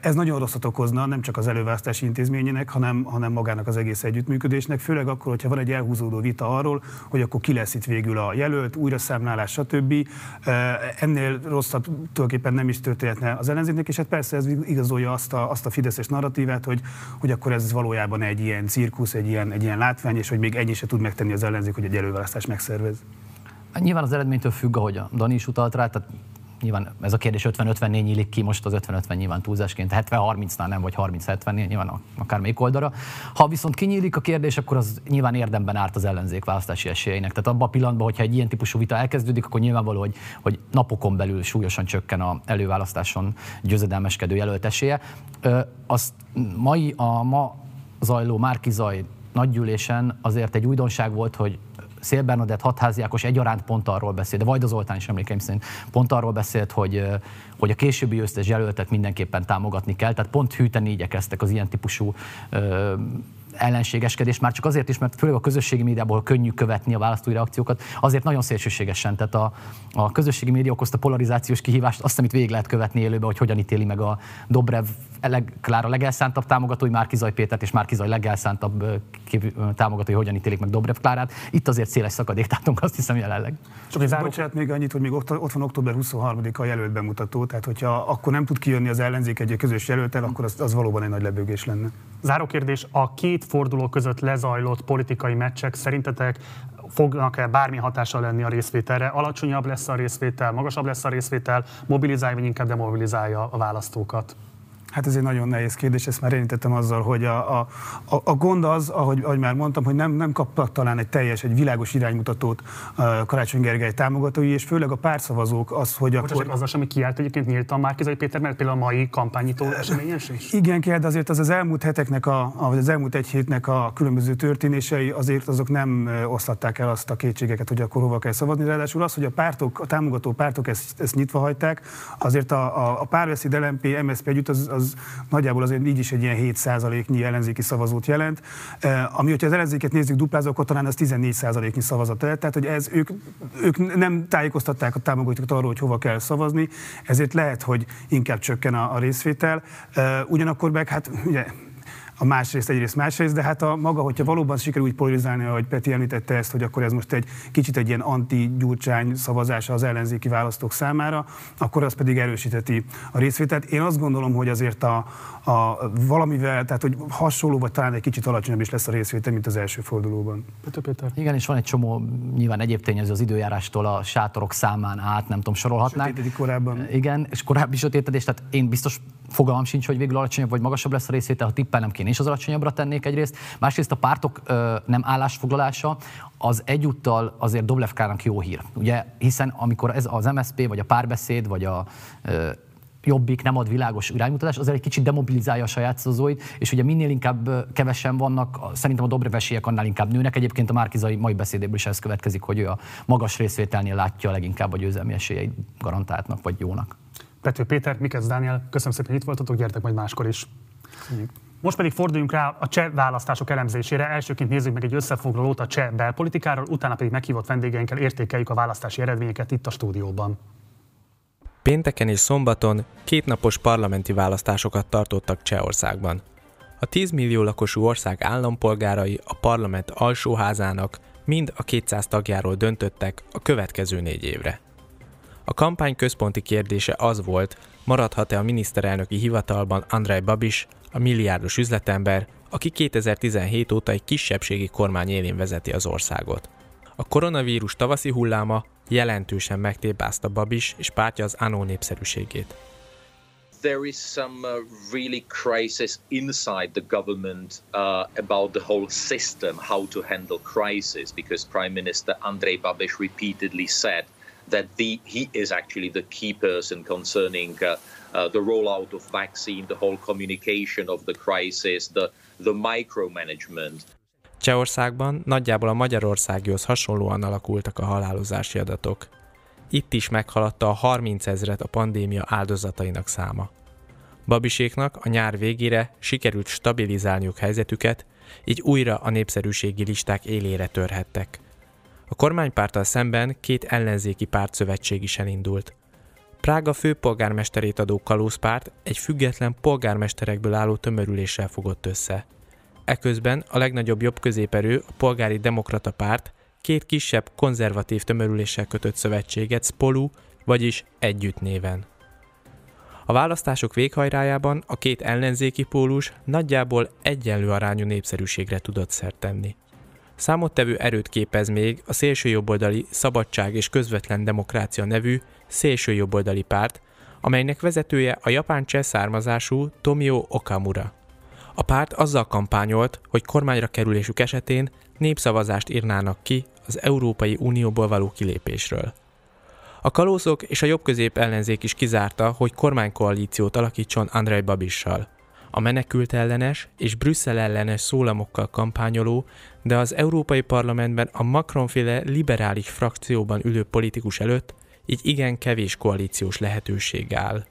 Ez nagyon rosszat okozna nem csak az előválasztási intézményének, hanem, hanem magának az egész együttműködésnek, főleg akkor, hogyha van egy elhúzódó vita arról, hogy akkor ki lesz itt végül a jelölt, újra számlálás, stb. Ennél rosszabb tulajdonképpen nem is történhetne az ellenzéknek, és hát persze ez igazolja azt a, azt a fideszes narratívát, hogy, hogy akkor ez valójában egy ilyen cirkusz, egy ilyen, egy ilyen látvány, és hogy még ennyi se tud megtenni az ellenzék, hogy egy előválasztást megszervez. Nyilván az eredménytől függ, ahogy a Dani is utalt rá, tehát nyilván ez a kérdés 50-54 nyílik ki, most az 50-50 nyilván túlzásként, 70-30-nál nem, vagy 30-70-nél, nyilván akár még oldalra. Ha viszont kinyílik a kérdés, akkor az nyilván érdemben árt az ellenzék választási esélyeinek. Tehát abban a pillanatban, hogyha egy ilyen típusú vita elkezdődik, akkor nyilvánvaló, hogy, hogy napokon belül súlyosan csökken a előválasztáson győzedelmeskedő jelölt esélye. Azt mai, a ma zajló Márki Zaj nagygyűlésen azért egy újdonság volt, hogy Szél Bernadett hatházi Ákos egyaránt pont arról beszélt, de Vajda Zoltán is emlékeim szerint pont arról beszélt, hogy, hogy a későbbi összes jelöltet mindenképpen támogatni kell, tehát pont hűteni igyekeztek az ilyen típusú ellenségeskedés, már csak azért is, mert főleg a közösségi médiából könnyű követni a választói reakciókat, azért nagyon szélsőségesen. Tehát a, a közösségi média okozta polarizációs kihívást, azt, amit végig lehet követni élőben, hogy hogyan ítéli meg a Dobrev leg, Klára legelszántabb támogatói, Márkizaj Pétert és Márkizaj legelszántabb támogatói hogyan ítélik meg Dobrev Klárát. Itt azért széles szakadék tartunk, azt hiszem jelenleg. Csak záró... Bocsánat, még annyit, hogy még ott, ott van október 23-a jelölt bemutató, tehát hogyha akkor nem tud kijönni az ellenzék egy közös jelöltel, akkor az, az valóban egy nagy lebőgés lenne. Záró kérdés, a két forduló között lezajlott politikai meccsek szerintetek fognak-e bármi hatással lenni a részvételre? Alacsonyabb lesz a részvétel, magasabb lesz a részvétel, mobilizálja, vagy inkább demobilizálja a választókat? Hát ez egy nagyon nehéz kérdés, ezt már érintettem azzal, hogy a, a, a, gond az, ahogy, ahogy már mondtam, hogy nem, nem kaptak talán egy teljes, egy világos iránymutatót a Karácsony Gergely támogatói, és főleg a pártszavazók az, hogy Bocsás, akkor... az, ami kiállt egyébként nyíltan Márkizai Péter, mert például a mai kampányító eseményes is? Igen, kell, de azért az az elmúlt heteknek, a, vagy az elmúlt egy hétnek a különböző történései azért azok nem oszlatták el azt a kétségeket, hogy akkor hova kell szavazni. Ráadásul az, hogy a pártok, a támogató pártok ezt, ezt nyitva hagyták, azért a, a, a párbeszéd LMP, MSZP együtt az, az az nagyjából azért így is egy ilyen 7%-nyi ellenzéki szavazót jelent. Ami, hogyha az ellenzéket nézzük duplázó, akkor talán az 14%-nyi szavazat lehet. Tehát, hogy ez, ők, ők nem tájékoztatták a támogatókat arról, hogy hova kell szavazni, ezért lehet, hogy inkább csökken a, a részvétel. Ugyanakkor meg hát ugye a másrészt, egyrészt másrészt, de hát a maga, hogyha valóban sikerül úgy polarizálni, ahogy Peti említette ezt, hogy akkor ez most egy kicsit egy ilyen anti-gyurcsány szavazása az ellenzéki választók számára, akkor az pedig erősíteti a részvételt. Én azt gondolom, hogy azért a, a valamivel, tehát hogy hasonló, vagy talán egy kicsit alacsonyabb is lesz a részvétel, mint az első fordulóban. Peter, Péter. Igen, és van egy csomó nyilván egyéb tényező az időjárástól a sátorok számán át, nem tudom, sorolhatnánk. Sötétedik korábban. Igen, és korábbi sötétedés, tehát én biztos fogalmam sincs, hogy végül alacsonyabb vagy magasabb lesz a részvétel, ha tippelnem kéne, és az alacsonyabbra tennék egyrészt. Másrészt a pártok ö, nem állásfoglalása, az egyúttal azért Doblevkának jó hír. Ugye, hiszen amikor ez az MSP, vagy a párbeszéd, vagy a ö, Jobbik nem ad világos iránymutatást, azért egy kicsit demobilizálja a saját szavazóit, és ugye minél inkább kevesen vannak, szerintem a Dobrevesiek annál inkább nőnek. Egyébként a Márkizai mai beszédéből is ez következik, hogy ő a magas részvételnél látja leginkább a győzelmi esélyeit garantáltnak vagy jónak. Pető Péter, Mikesz Dániel, köszönöm szépen, hogy itt voltatok, gyertek majd máskor is. Most pedig forduljunk rá a cseh választások elemzésére. Elsőként nézzük meg egy összefoglalót a cseh belpolitikáról, utána pedig meghívott vendégeinkkel értékeljük a választási eredményeket itt a stúdióban. Pénteken és szombaton kétnapos parlamenti választásokat tartottak Csehországban. A 10 millió lakosú ország állampolgárai a parlament alsóházának mind a 200 tagjáról döntöttek a következő négy évre. A kampány központi kérdése az volt, maradhat-e a miniszterelnöki hivatalban Andrei Babis, a milliárdos üzletember, aki 2017 óta egy kisebbségi kormány élén vezeti az országot. A koronavírus tavaszi hulláma jelentősen megtépázta Babis és pártja az ANO népszerűségét. there is some uh, really crisis inside the government uh, about the whole system, how to handle crisis, because Prime Minister Andrei Babiš repeatedly said that the, he is actually the key person concerning uh, uh, the rollout of vaccine, the whole communication of the crisis, the, the micromanagement. Csehországban nagyjából a Magyarországihoz hasonlóan alakultak a halálozási adatok. Itt is meghaladta a 30 ezret a pandémia áldozatainak száma. Babiséknak a nyár végére sikerült stabilizálniuk helyzetüket, így újra a népszerűségi listák élére törhettek. A kormánypárttal szemben két ellenzéki pártszövetség is elindult. Prága főpolgármesterét adó kalózpárt egy független polgármesterekből álló tömörüléssel fogott össze. Eközben a legnagyobb jobb középerő, a polgári demokrata párt két kisebb konzervatív tömörüléssel kötött szövetséget Spolu, vagyis Együtt néven. A választások véghajrájában a két ellenzéki pólus nagyjából egyenlő arányú népszerűségre tudott szert tenni. Számottevő erőt képez még a szélsőjobboldali Szabadság és Közvetlen Demokrácia nevű szélsőjobboldali párt, amelynek vezetője a japán cseh származású Tomio Okamura. A párt azzal kampányolt, hogy kormányra kerülésük esetén népszavazást írnának ki az Európai Unióból való kilépésről. A kalózok és a jobbközép ellenzék is kizárta, hogy kormánykoalíciót alakítson Andrei Babissal. A menekült ellenes és Brüsszel ellenes szólamokkal kampányoló, de az Európai Parlamentben a Macronféle liberális frakcióban ülő politikus előtt így igen kevés koalíciós lehetőség áll.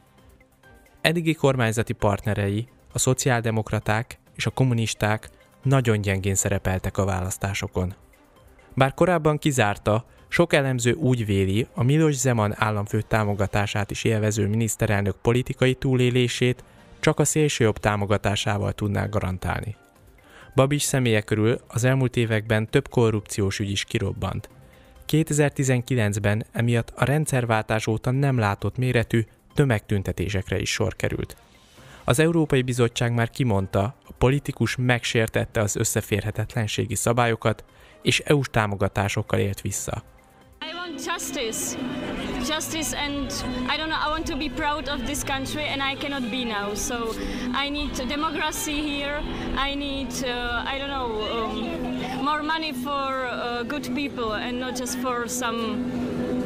Eddigi kormányzati partnerei, a szociáldemokraták és a kommunisták nagyon gyengén szerepeltek a választásokon. Bár korábban kizárta, sok elemző úgy véli, a Milos Zeman államfő támogatását is élvező miniszterelnök politikai túlélését csak a szélsőjobb támogatásával tudná garantálni. Babis személye körül az elmúlt években több korrupciós ügy is kirobbant. 2019-ben emiatt a rendszerváltás óta nem látott méretű tömegtüntetésekre is sor került. Az Európai Bizottság már kimondta, a politikus megsértette az összeférhetetlenségi szabályokat, és EU-s támogatásokkal élt vissza. I want justice. Justice and I don't know, I want to be proud of this country and I cannot be now. So I need democracy here. I need, uh, I don't know, um, more money for uh, good people and not just for some,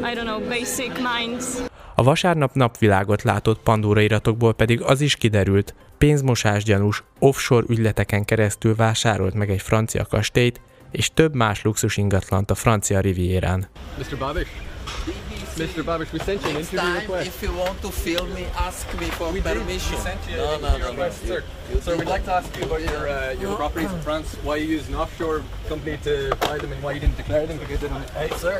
I don't know, basic minds. A vasárnap napvilágot látott Pandora iratokból pedig az is kiderült, pénzmosás gyanús offshore ügyleteken keresztül vásárolt meg egy francia kastélyt, és több más luxus ingatlant a francia rivierán. Mr. Babish, Mr. Babish, we sent you an interview time, request. if you want to film me, ask me for We did. permission. We sent you no, an no, no, no. request, sir. You Sir, did we'd like to ask you about your uh, your properties in France. Why you used an offshore company to buy them and why you didn't declare them because they don't. Hey, sir.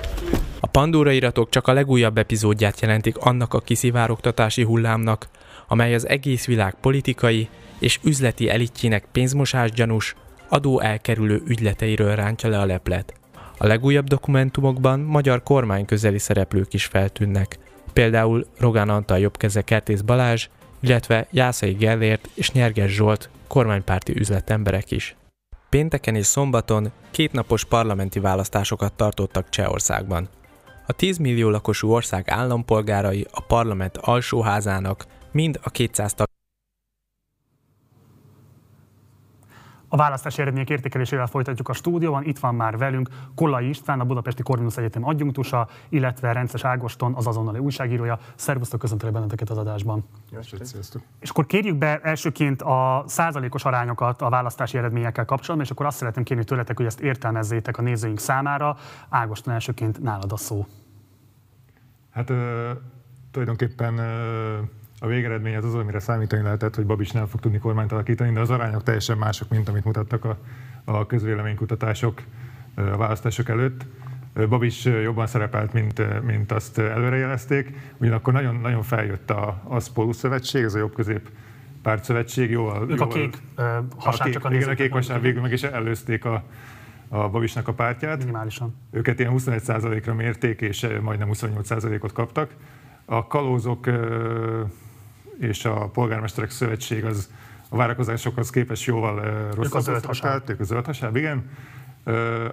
A Pandora iratok csak a legújabb epizódját jelentik annak a kiszivárogtatási hullámnak, amely az egész világ politikai és üzleti elitjének pénzmosás gyanús, adó elkerülő ügyleteiről rántja le a leplet. A legújabb dokumentumokban magyar kormány közeli szereplők is feltűnnek, például Rogán Antal jobbkeze Kertész Balázs, illetve Jászai Gellért és Nyerges Zsolt kormánypárti üzletemberek is. Pénteken és szombaton kétnapos parlamenti választásokat tartottak Csehországban. A 10 millió lakosú ország állampolgárai a parlament alsóházának mind a 200 tag A választási eredmények értékelésével folytatjuk a stúdióban. Itt van már velünk Kollai István, a Budapesti Corvinus Egyetem adjunktusa, illetve Rences Ágoston, az azonnali újságírója. Szervusztok, köszöntelek benneteket az adásban. És akkor kérjük be elsőként a százalékos arányokat a választási eredményekkel kapcsolatban, és akkor azt szeretném kérni tőletek, hogy ezt értelmezzétek a nézőink számára. Ágoston elsőként nálad a szó. Hát ö, tulajdonképpen ö, a végeredmény az az, amire számítani lehetett, hogy Babis nem fog tudni kormányt alakítani, de az arányok teljesen mások, mint amit mutattak a, a közvéleménykutatások a választások előtt. Babis jobban szerepelt, mint, mint azt előrejelezték, ugyanakkor nagyon, nagyon feljött a, a SPOLU szövetség, ez a jobb-közép pártszövetség, jóval... Ők a kék hasán a csak a kék, igen, a kék hasán végül meg is előzték a, a Babisnak a pártját. Minimálisan. Őket ilyen 21%-ra mérték, és majdnem 28%-ot kaptak. A kalózok és a polgármesterek szövetség az a várakozásokhoz képest jóval rosszabb szerepelt. Ők a zöld hasáb, igen.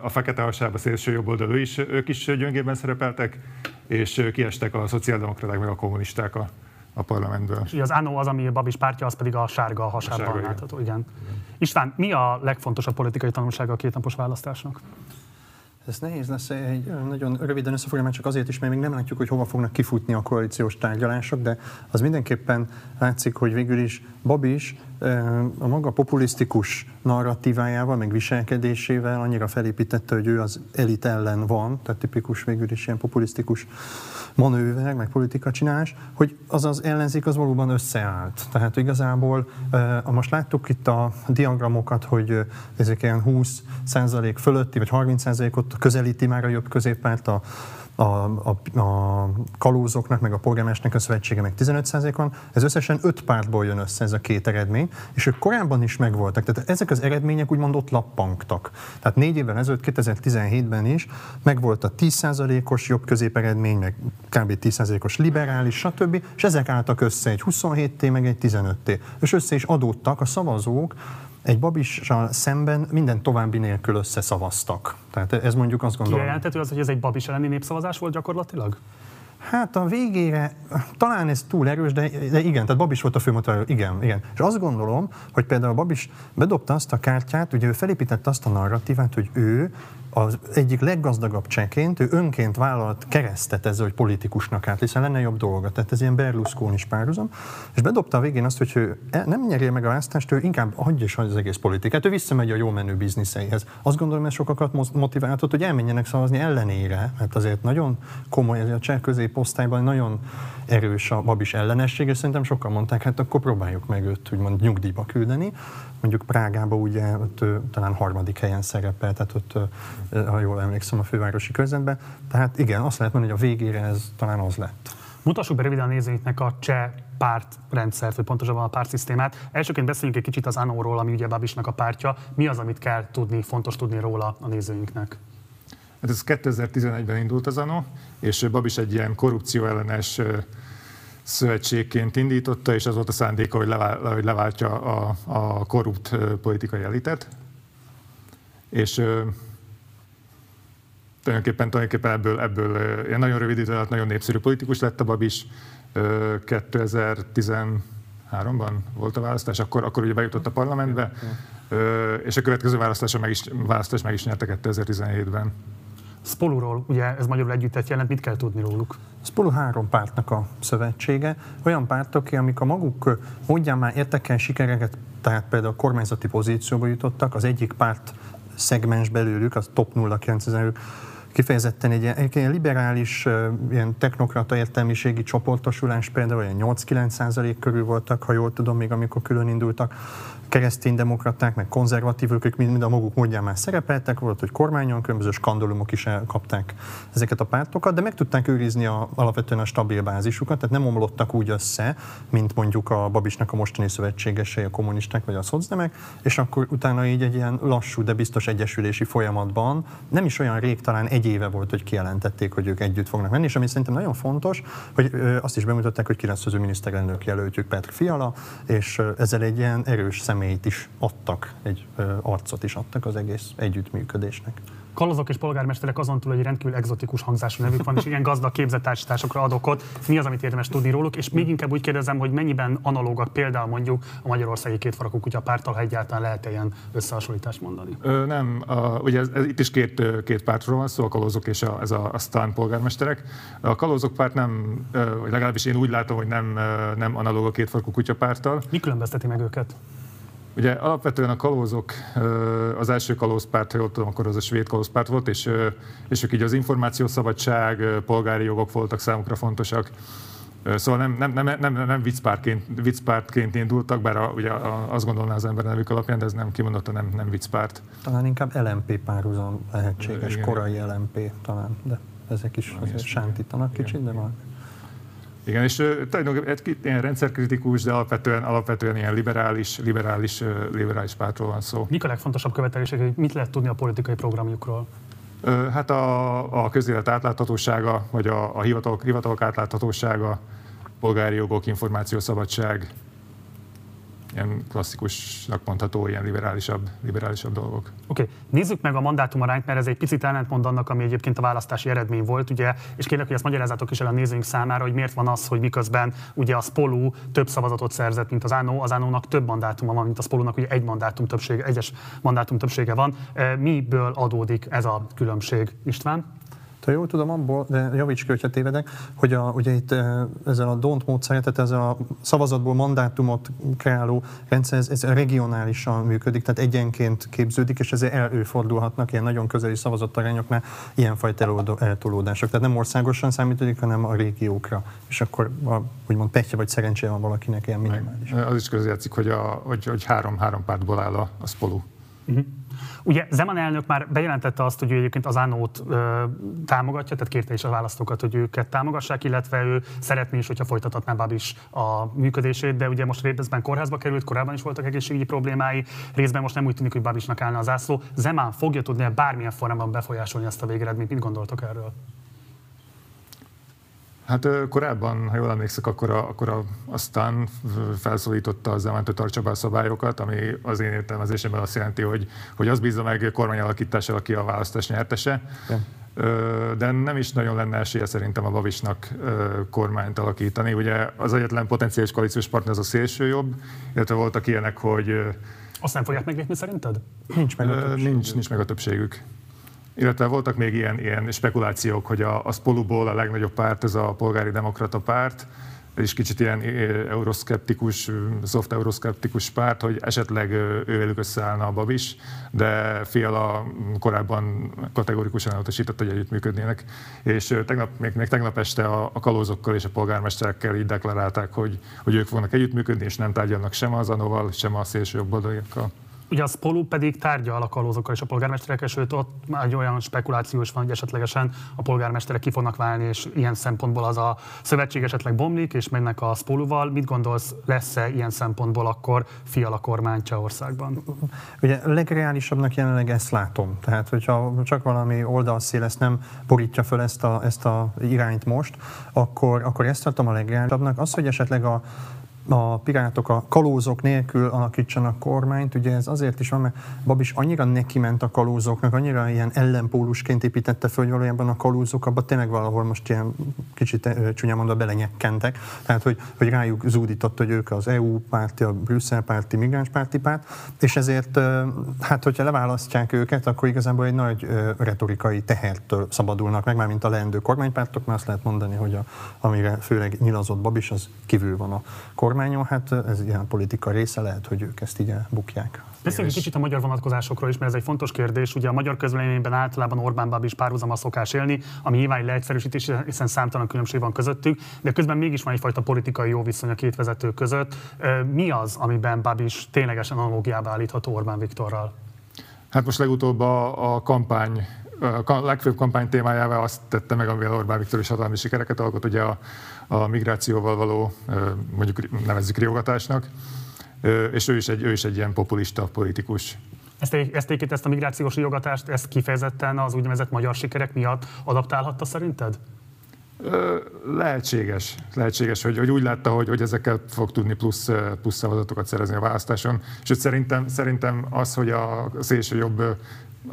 A fekete hasáb, a szélső jobb oldalú is, ők is gyöngében szerepeltek, és kiestek a szociáldemokraták meg a kommunisták a, a parlamentből. És ugye az ANO az, ami a Babis pártja, az pedig a sárga hasában sárga, igen. látható. Igen. István, mi a legfontosabb politikai tanulsága a kétnapos választásnak? Ez nehéz lesz egy nagyon röviden összefoglalni, csak azért is, mert még nem látjuk, hogy hova fognak kifutni a koalíciós tárgyalások, de az mindenképpen látszik, hogy végül is Babis eh, a maga populisztikus narratívájával, meg viselkedésével annyira felépítette, hogy ő az elit ellen van, tehát tipikus végül is ilyen populisztikus manőver, meg politika csinálás, hogy az az ellenzék az valóban összeállt. Tehát igazából most láttuk itt a diagramokat, hogy ezek ilyen 20% fölötti, vagy 30 ot közelíti már a jobb középpárt a, a, a, a kalózoknak, meg a polgármestnek a szövetsége meg 15%-on. Ez összesen 5 pártból jön össze ez a két eredmény, és ők korábban is megvoltak. Tehát ezek az eredmények úgymond ott lappangtak. Tehát négy évvel ezelőtt, 2017-ben is megvolt a 10%-os jobb középeredmény, meg kb. 10%-os liberális, stb. És ezek álltak össze egy 27T, meg egy 15T. És össze is adódtak a szavazók, egy babissal szemben minden további nélkül összeszavaztak. Tehát ez mondjuk azt gondolom. Kijelenthető az, hogy ez egy Babis elleni népszavazás volt gyakorlatilag? Hát a végére, talán ez túl erős, de, de igen, tehát Babis volt a főmotor, igen, igen. És azt gondolom, hogy például Babis bedobta azt a kártyát, ugye ő felépítette azt a narratívát, hogy ő az egyik leggazdagabb cseként, ő önként vállalt keresztet ezzel, hogy politikusnak állt, hiszen lenne jobb dolga. Tehát ez ilyen berlusconi is párhuzam. És bedobta a végén azt, hogy ő e- nem nyeri meg a választást, ő inkább hagyja is az egész politikát. Ő visszamegy a jó menő bizniszeihez. Azt gondolom, ez sokakat mo- motiváltott, hogy elmenjenek szavazni ellenére, mert azért nagyon komoly, ez a cseh középosztályban nagyon erős a babis ellenesség, és szerintem sokan mondták, hát akkor próbáljuk meg őt úgymond nyugdíjba küldeni. Mondjuk Prágába ugye ott talán harmadik helyen szerepel, tehát ott, ha jól emlékszem, a fővárosi közvetben. Tehát igen, azt lehet mondani, hogy a végére ez talán az lett. Mutassuk be röviden a nézőinknek a cseh pártrendszert, vagy pontosabban a pártszisztémát. Elsőként beszéljünk egy kicsit az ANO-ról, ami ugye Babisnak a pártja. Mi az, amit kell tudni, fontos tudni róla a nézőinknek? Hát ez 2011-ben indult az ANO, és Babis egy ilyen korrupció ellenes ö, szövetségként indította, és az volt a szándéka, hogy, levál, hogy leváltja a, a korrupt politikai elitet. És tulajdonképpen, tulajdonképpen ebből, ebből ilyen nagyon rövid idő alatt nagyon népszerű politikus lett a Babis. Ö, 2013-ban volt a választás, akkor, akkor ugye bejutott a parlamentbe, és a következő választása meg is, választás meg is nyerte 2017-ben. Spoluról, ugye ez magyarul együttet jelent, mit kell tudni róluk? Spolu három pártnak a szövetsége, olyan pártok, amik a maguk módján már értek el sikereket, tehát például kormányzati pozícióba jutottak, az egyik párt szegmens belőlük, az top 09 kifejezetten egy ilyen, egy ilyen liberális, ilyen technokrata értelmiségi csoportosulás például olyan 8-9 százalék körül voltak, ha jól tudom, még amikor külön indultak kereszténydemokraták, meg konzervatívok, ők mind, mind a maguk módján már szerepeltek, volt, hogy kormányon különböző skandalumok is elkapták ezeket a pártokat, de meg tudták őrizni a, alapvetően a stabil bázisukat, tehát nem omlottak úgy össze, mint mondjuk a Babisnak a mostani szövetségesei, a kommunisták vagy a szocdemek, és akkor utána így egy ilyen lassú, de biztos egyesülési folyamatban, nem is olyan rég, talán egy éve volt, hogy kijelentették, hogy ők együtt fognak menni, és ami szerintem nagyon fontos, hogy azt is bemutatták, hogy ki lesz az ő miniszterelnök jelöltjük, Petr Fiala, és ezzel egy ilyen erős személy személyt is adtak, egy arcot is adtak az egész együttműködésnek. Kalozok és polgármesterek azon túl, hogy rendkívül egzotikus hangzású nevük van, és igen gazdag képzettársításokra adok ott. Mi az, amit érdemes tudni róluk? És még inkább úgy kérdezem, hogy mennyiben analógak például mondjuk a Magyarországi kétfarakú kutya pártal, ha egyáltalán lehet ilyen összehasonlítást mondani? Ö, nem, a, ugye ez, ez, itt is két, két pártról van szó, a kalózok és a, ez a, a Stan polgármesterek. A kalózok párt nem, vagy legalábbis én úgy látom, hogy nem, nem analóg a kétfarkú kutya párttal. Mi különbözteti meg őket? Ugye alapvetően a kalózok, az első kalózpárt, ha jól tudom, akkor az a svéd kalózpárt volt, és, és ők így az információszabadság, polgári jogok voltak számukra fontosak. Szóval nem, nem, nem, nem, nem viccpártként, viccpártként indultak, bár a, ugye azt gondolná az ember nevük alapján, de ez nem kimondottan nem, nem viccpárt. Talán inkább LMP párhuzam lehetséges, Igen. korai LMP talán, de ezek is sántítanak kicsit, de már. Igen, és tulajdonképpen egy ilyen rendszerkritikus, de alapvetően, alapvetően ilyen liberális, liberális, liberális pártról van szó. Mik a legfontosabb követelések, hogy mit lehet tudni a politikai programjukról? Hát a, a közélet átláthatósága, vagy a, a hivatalok, hivatalok átláthatósága, polgári jogok, információszabadság, ilyen klasszikusnak mondható, ilyen liberálisabb, liberálisabb dolgok. Oké, okay. nézzük meg a mandátumarányt, mert ez egy picit ellentmond annak, ami egyébként a választási eredmény volt, ugye, és kérlek, hogy ezt magyarázatok is el a nézőink számára, hogy miért van az, hogy miközben ugye a Spolu több szavazatot szerzett, mint az ANO, az ANO-nak több mandátuma van, mint a Spolunak, ugye egy mandátum többsége, egyes mandátum többsége van. Miből adódik ez a különbség, István? Ha jól tudom abból, de javíts ki, hogyha tévedek, hogy a, ugye itt ezzel a DONT módszer, tehát ez a szavazatból mandátumot kreáló rendszer, ez, ez regionálisan működik, tehát egyenként képződik, és ezért előfordulhatnak ilyen nagyon közeli szavazatarányoknál ilyenfajta eltolódások. Tehát nem országosan számítódik, hanem a régiókra. És akkor a, úgymond petje vagy szerencséje van valakinek ilyen minimális. Az is közjátszik, hogy, a, hogy, hogy három, három pártból áll a, a SPOLU. Uh-huh. Ugye Zeman elnök már bejelentette azt, hogy ő egyébként az Ánót ö, támogatja, tehát kérte is a választókat, hogy őket támogassák, illetve ő szeretné is, hogyha folytathatná Babis a működését, de ugye most részben kórházba került, korábban is voltak egészségügyi problémái, részben most nem úgy tűnik, hogy Babisnak állna az ászló. Zeman fogja tudni bármilyen formában befolyásolni ezt a végeredményt, mit gondoltok erről? Hát korábban, ha jól emlékszek, akkor, a, akkor a, aztán felszólította az Zemánt, hogy tartsa be a szabályokat, ami az én értelmezésemben azt jelenti, hogy, hogy az bízza meg kormányalakítással, aki a választás nyertese. Ja. De nem is nagyon lenne esélye szerintem a Bavisnak kormányt alakítani. Ugye az egyetlen potenciális koalíciós partner az a szélső jobb, illetve voltak ilyenek, hogy... Azt nem fogják meglépni szerinted? Nincs meg a többségük. Nincs, nincs meg a többségük. Illetve voltak még ilyen, ilyen spekulációk, hogy a, a Spoluból a legnagyobb párt, ez a polgári demokrata párt, és kicsit ilyen euroszkeptikus, soft euroszkeptikus párt, hogy esetleg ővelük összeállna a Babis, de Fiala korábban kategorikusan elutasított, hogy együttműködnének. És tegnap, még, még tegnap este a, a kalózokkal és a polgármesterekkel így deklarálták, hogy, hogy ők fognak együttműködni, és nem tárgyalnak sem az Anóval, sem a szélső jobboldaliakkal. Ugye a Spolu pedig tárgyal a kalózokkal és a polgármesterekkel, sőt ott már egy olyan spekuláció is van, hogy esetlegesen a polgármesterek ki fognak válni, és ilyen szempontból az a szövetség esetleg bomlik, és mennek a Spoluval. Mit gondolsz, lesz-e ilyen szempontból akkor fiala kormány Csehországban? Ugye legreálisabbnak jelenleg ezt látom. Tehát, hogyha csak valami oldalszél ezt nem borítja föl ezt a, ezt a irányt most, akkor, akkor ezt tartom a legreálisabbnak. Az, hogy esetleg a a pirátok a kalózok nélkül alakítsanak kormányt. Ugye ez azért is van, mert Babis annyira neki ment a kalózoknak, annyira ilyen ellenpólusként építette föl, hogy valójában a kalózok abban tényleg valahol most ilyen kicsit csúnya mondva belenyekkentek. Tehát, hogy, hogy rájuk zúdított, hogy ők az EU párti, a Brüsszel párti, migráns párti párt, és ezért, hát hogyha leválasztják őket, akkor igazából egy nagy retorikai tehertől szabadulnak meg, már mint a leendő kormánypártok, mert azt lehet mondani, hogy a, amire főleg nyilazott Babis, az kívül van a kormány kormányon, hát ez ilyen politika része, lehet, hogy ők ezt így bukják. Beszéljünk egy kicsit a magyar vonatkozásokról is, mert ez egy fontos kérdés. Ugye a magyar közvéleményben általában Orbán Báb is párhuzama szokás élni, ami nyilván leegyszerűsítés, hiszen számtalan különbség van közöttük, de közben mégis van egyfajta politikai jó viszony a két vezető között. Mi az, amiben Báb is ténylegesen analógiába állítható Orbán Viktorral? Hát most legutóbb a, a kampány a legfőbb kampány témájával azt tette meg, amivel Orbán Viktor is hatalmi sikereket alkot, ugye a, a migrációval való, mondjuk nevezzük riogatásnak, és ő is egy, ő is egy ilyen populista politikus. Ezt, ezt, ezt a migrációs riogatást, ezt kifejezetten az úgynevezett magyar sikerek miatt adaptálhatta szerinted? Lehetséges, lehetséges, hogy, hogy úgy látta, hogy, hogy ezekkel fog tudni plusz, plusz szavazatokat szerezni a választáson. Sőt, szerintem, szerintem az, hogy a szélső jobb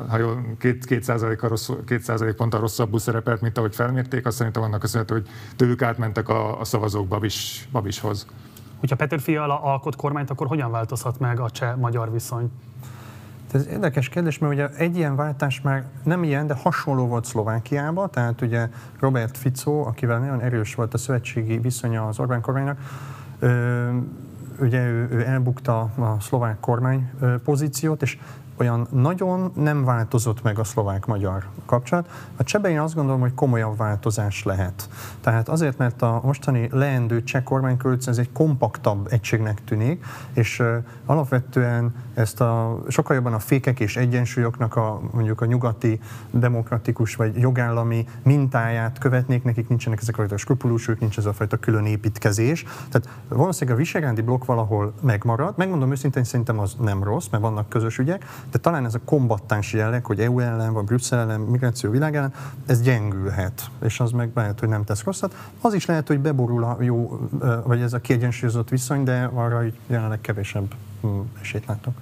ha jól, két, két, százalék rossz, két százalék ponttal rosszabbul szerepelt, mint ahogy felmérték, azt szerintem annak köszönhető, hogy tőlük átmentek a, a szavazók Babis, Babishoz. Hogyha Petr Fiala alkot kormányt, akkor hogyan változhat meg a cseh-magyar viszony? Ez érdekes kérdés, mert ugye egy ilyen váltás már nem ilyen, de hasonló volt Szlovákiában, tehát ugye Robert Fico, akivel nagyon erős volt a szövetségi viszonya az Orbán kormánynak, ugye ő, ő elbukta a szlovák kormány pozíciót, és olyan nagyon nem változott meg a szlovák-magyar kapcsolat. A csebe én azt gondolom, hogy komolyabb változás lehet. Tehát azért, mert a mostani leendő cseh kormánykörülc ez egy kompaktabb egységnek tűnik, és alapvetően ezt a, sokkal jobban a fékek és egyensúlyoknak a mondjuk a nyugati demokratikus vagy jogállami mintáját követnék, nekik nincsenek ezek a skrupulusok, nincs ez a fajta külön építkezés. Tehát valószínűleg a visegrándi blokk valahol megmarad. Megmondom őszintén, szerintem az nem rossz, mert vannak közös ügyek, de talán ez a kombattáns jelleg, hogy EU ellen, vagy Brüsszel ellen, migráció világ ellen, ez gyengülhet, és az meg lehet, hogy nem tesz rosszat. Az is lehet, hogy beborul a jó, vagy ez a kiegyensúlyozott viszony, de arra hogy jelenleg kevesebb hm, esélyt látok.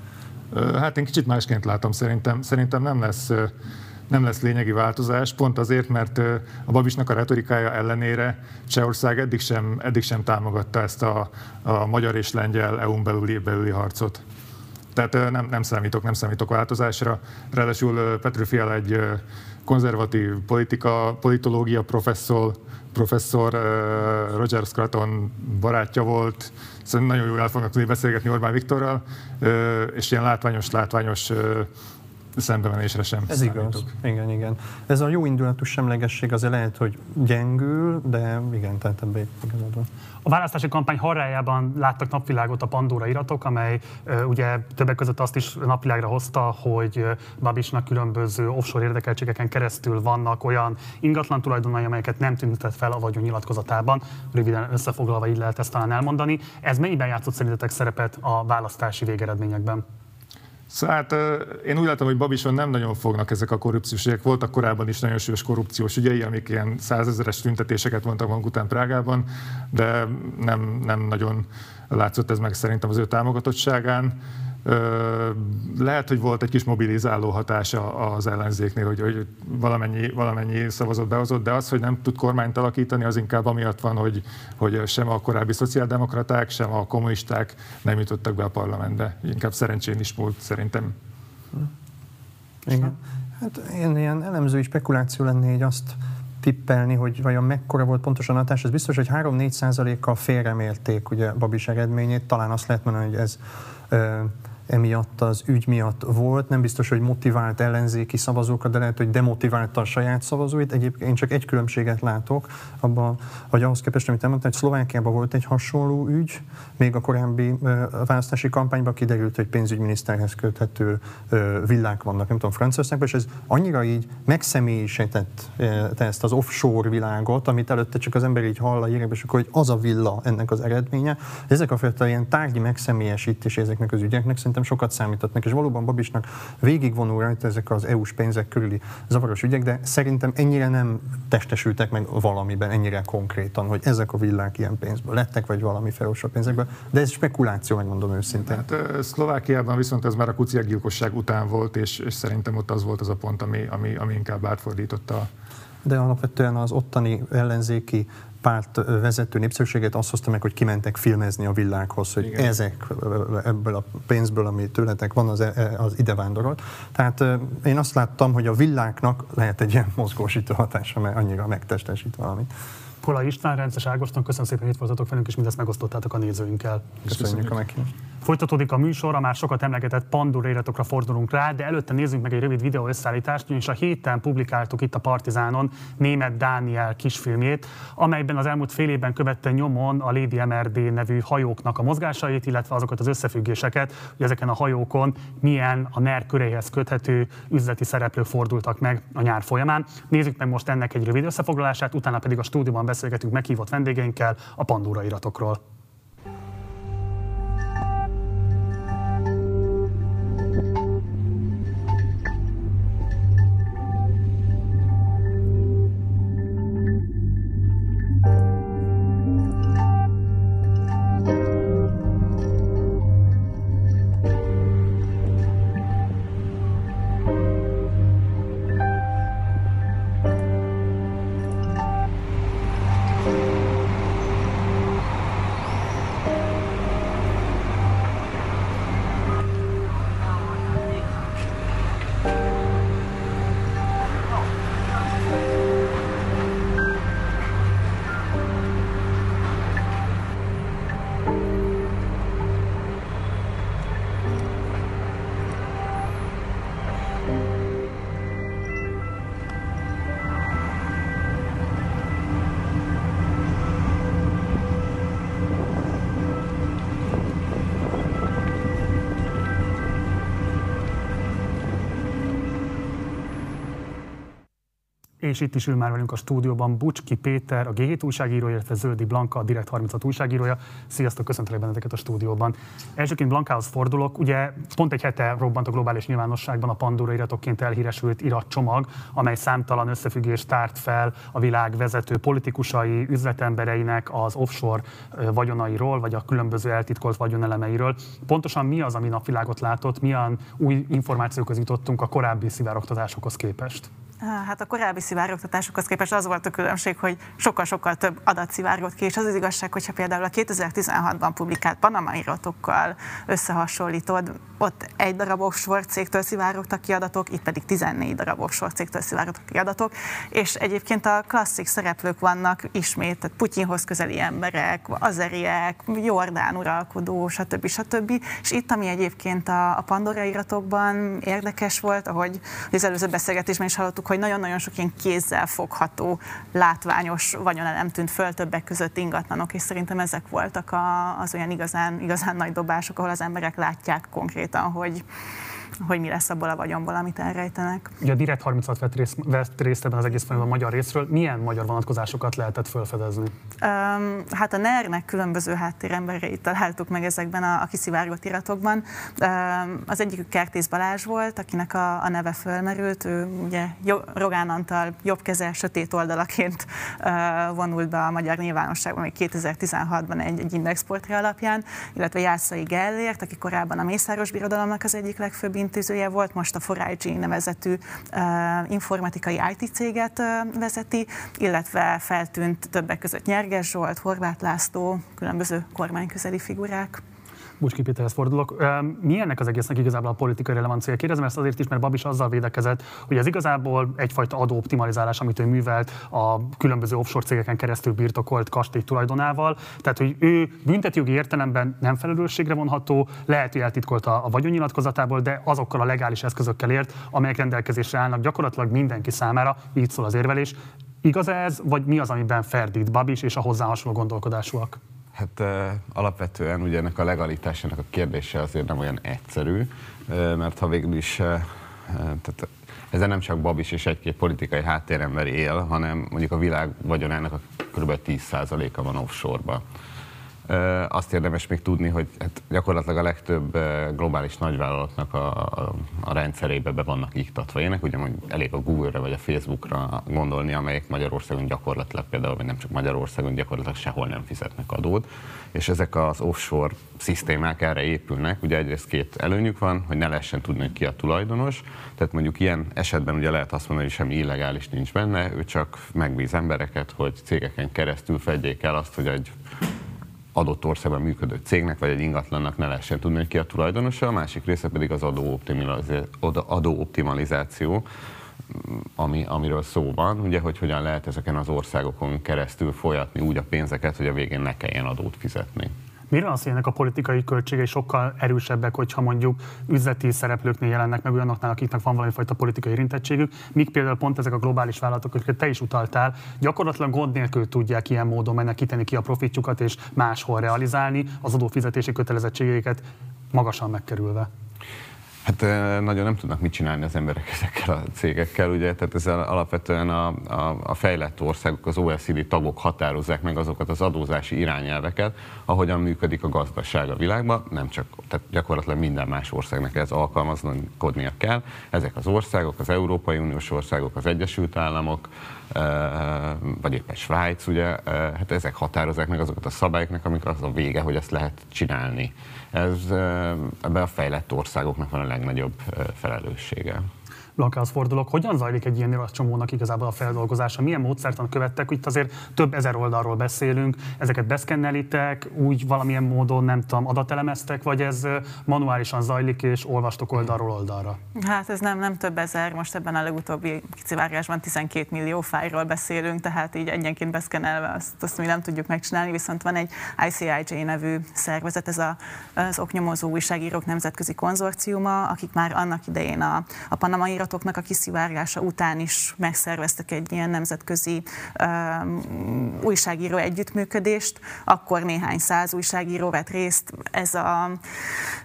Hát én kicsit másként látom, szerintem, szerintem nem lesz nem lesz lényegi változás, pont azért, mert a Babisnak a retorikája ellenére Csehország eddig sem, eddig sem támogatta ezt a, a magyar és lengyel EU-n belüli, belüli harcot. Tehát nem, nem számítok, nem számítok változásra. Ráadásul Fiala egy konzervatív politika, politológia professzor, professzor Roger Scraton barátja volt, szerintem nagyon jól el fognak tudni beszélgetni Orbán Viktorral, és ilyen látványos, látványos szembemenésre sem Ez számítok. igaz. Igen, igen. Ez a jó indulatú semlegesség azért lehet, hogy gyengül, de igen, tehát ebbe igazad van. A választási kampány harrájában láttak napvilágot a Pandora iratok, amely ugye többek között azt is napvilágra hozta, hogy Babisnak különböző offshore érdekeltségeken keresztül vannak olyan ingatlan tulajdonai, amelyeket nem tüntetett fel a vagyon nyilatkozatában. Röviden összefoglalva így lehet ezt talán elmondani. Ez mennyiben játszott szerintetek szerepet a választási végeredményekben? Szóval hát én úgy látom, hogy Babison nem nagyon fognak ezek a korrupciós ügyek. Voltak korábban is nagyon súlyos korrupciós ügyei, amik ilyen százezeres tüntetéseket mondtak maguk után Prágában, de nem, nem nagyon látszott ez meg szerintem az ő támogatottságán. Lehet, hogy volt egy kis mobilizáló hatása az ellenzéknél, hogy, hogy valamennyi, valamennyi szavazott behozott, de az, hogy nem tud kormányt alakítani, az inkább amiatt van, hogy, hogy sem a korábbi szociáldemokraták, sem a kommunisták nem jutottak be a parlamentbe. Inkább szerencsén is múlt szerintem. Igen. Hát én ilyen elemzői spekuláció lenné, hogy azt tippelni, hogy vajon mekkora volt pontosan a hatás. Ez biztos, hogy 3-4 százalékkal félremérték ugye Babis eredményét. Talán azt lehet mondani, hogy ez emiatt az ügy miatt volt. Nem biztos, hogy motivált ellenzéki szavazókat, de lehet, hogy demotiválta a saját szavazóit. Egyébként én csak egy különbséget látok abban, hogy ahhoz képest, amit elmondtam, hogy Szlovákiában volt egy hasonló ügy, még a korábbi választási kampányban kiderült, hogy pénzügyminiszterhez köthető villák vannak, nem tudom, Franciaországban, és ez annyira így megszemélyisített ezt az offshore világot, amit előtte csak az ember így hall a hírekben, hogy az a villa ennek az eredménye. Ezek a fajta ilyen tárgyi megszemélyesítés ezeknek az ügyeknek szerintem sokat számítottak, és valóban Babisnak végigvonul rajta ezek az EU-s pénzek körüli zavaros ügyek, de szerintem ennyire nem testesültek meg valamiben, ennyire konkrétan, hogy ezek a villák ilyen pénzből lettek, vagy valami felosó pénzekből, de ez spekuláció, megmondom őszintén. Hát Szlovákiában viszont ez már a kuciakgyilkosság után volt, és, és szerintem ott az volt az a pont, ami, ami, ami inkább átfordította de alapvetően az ottani ellenzéki párt vezető népszerűséget azt hozta meg, hogy kimentek filmezni a világhoz, hogy Igen. ezek ebből a pénzből, ami tőletek van, az, e, az ide vándorolt. Tehát én azt láttam, hogy a világnak lehet egy ilyen mozgósító hatása, mert annyira megtestesít valamit. Kola István, Rences Ágoston, köszönöm szépen, hogy itt voltatok velünk, és mindezt megosztottátok a nézőinkkel. Köszönjük a meghívást. Folytatódik a műsor, már sokat emlegetett Pandora iratokra fordulunk rá, de előtte nézzünk meg egy rövid videó összeállítást, ugyanis a héten publikáltuk itt a Partizánon német Dániel kisfilmjét, amelyben az elmúlt fél évben követte nyomon a Lady MRD nevű hajóknak a mozgásait, illetve azokat az összefüggéseket, hogy ezeken a hajókon milyen a NER köréhez köthető üzleti szereplők fordultak meg a nyár folyamán. Nézzük meg most ennek egy rövid összefoglalását, utána pedig a stúdióban beszélgetünk meghívott vendégeinkkel a Pandora iratokról. És itt is ül már velünk a stúdióban Bucski Péter, a G7 újságírója, illetve Zöldi Blanka, a Direkt 36 újságírója. Sziasztok, köszöntelek benneteket a stúdióban. Elsőként Blankához fordulok. Ugye pont egy hete robbant a globális nyilvánosságban a Pandora iratokként elhíresült iratcsomag, amely számtalan összefüggést tárt fel a világ vezető politikusai, üzletembereinek az offshore vagyonairól, vagy a különböző eltitkolt vagyonelemeiről. Pontosan mi az, ami napvilágot látott, milyen új információkhoz jutottunk a korábbi szivárogtatásokhoz képest? Hát a korábbi szivárogtatásokhoz képest az volt a különbség, hogy sokkal-sokkal több adat szivárgott ki, és az az igazság, hogyha például a 2016-ban publikált Panama iratokkal összehasonlítod, ott egy darab offshore cégtől szivárogtak ki adatok, itt pedig 14 darab offshore cégtől szivárogtak ki adatok, és egyébként a klasszik szereplők vannak ismét, tehát Putyinhoz közeli emberek, azeriek, Jordán uralkodó, stb. stb. És itt, ami egyébként a, a Pandora iratokban érdekes volt, ahogy az előző beszélgetésben is hallottuk, hogy nagyon-nagyon sok ilyen kézzel fogható, látványos vagyonelem tűnt föl többek között ingatlanok, és szerintem ezek voltak a, az olyan igazán, igazán nagy dobások, ahol az emberek látják konkrétan, hogy, hogy mi lesz abból a vagyonból, amit elrejtenek. Ugye a Direkt 36 vett részt, vett részt ebben az egész folyamatban a magyar részről. Milyen magyar vonatkozásokat lehetett felfedezni? Um, hát a NER-nek különböző háttérembereit találtuk meg ezekben a, a kiszivárgott iratokban. Um, az egyikük Kertész Balázs volt, akinek a, a neve fölmerült. Ő ugye Rogán Antal jobbkezel sötét oldalaként uh, vonult be a magyar nyilvánosságban még 2016-ban egy, egy indexportré alapján, illetve Jászai Gellért, aki korábban a Mészáros Birodalomnak az egyik legfőbb intézője volt, most a 4 nevezetű informatikai IT céget vezeti, illetve feltűnt többek között Nyerges Zsolt, Horváth László, különböző kormányközeli figurák. Bucski Péterhez fordulok. Mi ennek az egésznek igazából a politikai relevancia? Kérdezem ezt azért is, mert Babis azzal védekezett, hogy ez igazából egyfajta adóoptimalizálás, amit ő művelt a különböző offshore cégeken keresztül birtokolt kastély tulajdonával. Tehát, hogy ő büntetőjogi értelemben nem felelősségre vonható, lehet, hogy eltitkolta a vagyonnyilatkozatából, de azokkal a legális eszközökkel ért, amelyek rendelkezésre állnak gyakorlatilag mindenki számára, így szól az érvelés. Igaz ez, vagy mi az, amiben ferdít Babis és a hozzá hasonló gondolkodásúak? Hát alapvetően ugye ennek a legalitásának a kérdése azért nem olyan egyszerű, mert ha végül is, tehát ezzel nem csak Babis és egy-két politikai háttérember él, hanem mondjuk a világ vagyonának a kb. 10%-a van offshore-ba. Azt érdemes még tudni, hogy hát gyakorlatilag a legtöbb globális nagyvállalatnak a, a, a rendszerébe be vannak iktatva. Ilyenek, ugye elég a Google-re vagy a Facebookra gondolni, amelyek Magyarországon gyakorlatilag például, vagy nem csak Magyarországon, gyakorlatilag sehol nem fizetnek adót, és ezek az offshore szisztémák erre épülnek, ugye egyrészt két előnyük van, hogy ne lehessen tudni, ki a tulajdonos, tehát mondjuk ilyen esetben ugye lehet azt mondani, hogy semmi illegális nincs benne, ő csak megbíz embereket, hogy cégeken keresztül fedjék el azt, hogy egy adott országban működő cégnek vagy egy ingatlannak ne lehessen tudni, hogy ki a tulajdonosa, a másik része pedig az adóoptimalizáció, ami, amiről szó van, ugye, hogy hogyan lehet ezeken az országokon keresztül folyatni úgy a pénzeket, hogy a végén ne kelljen adót fizetni. Mire az, hogy ennek a politikai költségei sokkal erősebbek, hogyha mondjuk üzleti szereplőknél jelennek meg olyanoknál, akiknek van valami fajta politikai érintettségük, míg például pont ezek a globális vállalatok, akiket te is utaltál, gyakorlatilag gond nélkül tudják ilyen módon menekíteni ki a profitjukat és máshol realizálni az adófizetési kötelezettségeiket magasan megkerülve. Hát nagyon nem tudnak mit csinálni az emberek ezekkel a cégekkel, ugye, tehát ez alapvetően a, a, a fejlett országok, az OECD tagok határozzák meg azokat az adózási irányelveket, ahogyan működik a gazdaság a világban, nem csak, tehát gyakorlatilag minden más országnak ez alkalmazkodnia kell. Ezek az országok, az Európai Uniós országok, az Egyesült Államok, vagy éppen Svájc, ugye, hát ezek határozzák meg azokat a szabályoknak, amik az a vége, hogy ezt lehet csinálni. Ez ebben a fejlett országoknak van a legnagyobb felelőssége. Blankához fordulok. Hogyan zajlik egy ilyen csomónak igazából a feldolgozása? Milyen módszertan követtek? Itt azért több ezer oldalról beszélünk. Ezeket beszkennelitek, úgy valamilyen módon, nem tudom, adatelemeztek, vagy ez manuálisan zajlik, és olvastok oldalról oldalra? Hát ez nem, nem több ezer, most ebben a legutóbbi kicivárgásban 12 millió fájról beszélünk, tehát így egyenként beszkennelve azt, azt mi nem tudjuk megcsinálni, viszont van egy ICIJ nevű szervezet, ez a, az oknyomozó újságírók nemzetközi konzorciuma, akik már annak idején a, a panamai adatoknak a kiszivárgása után is megszerveztek egy ilyen nemzetközi um, újságíró együttműködést, akkor néhány száz újságíró vett részt, ez a,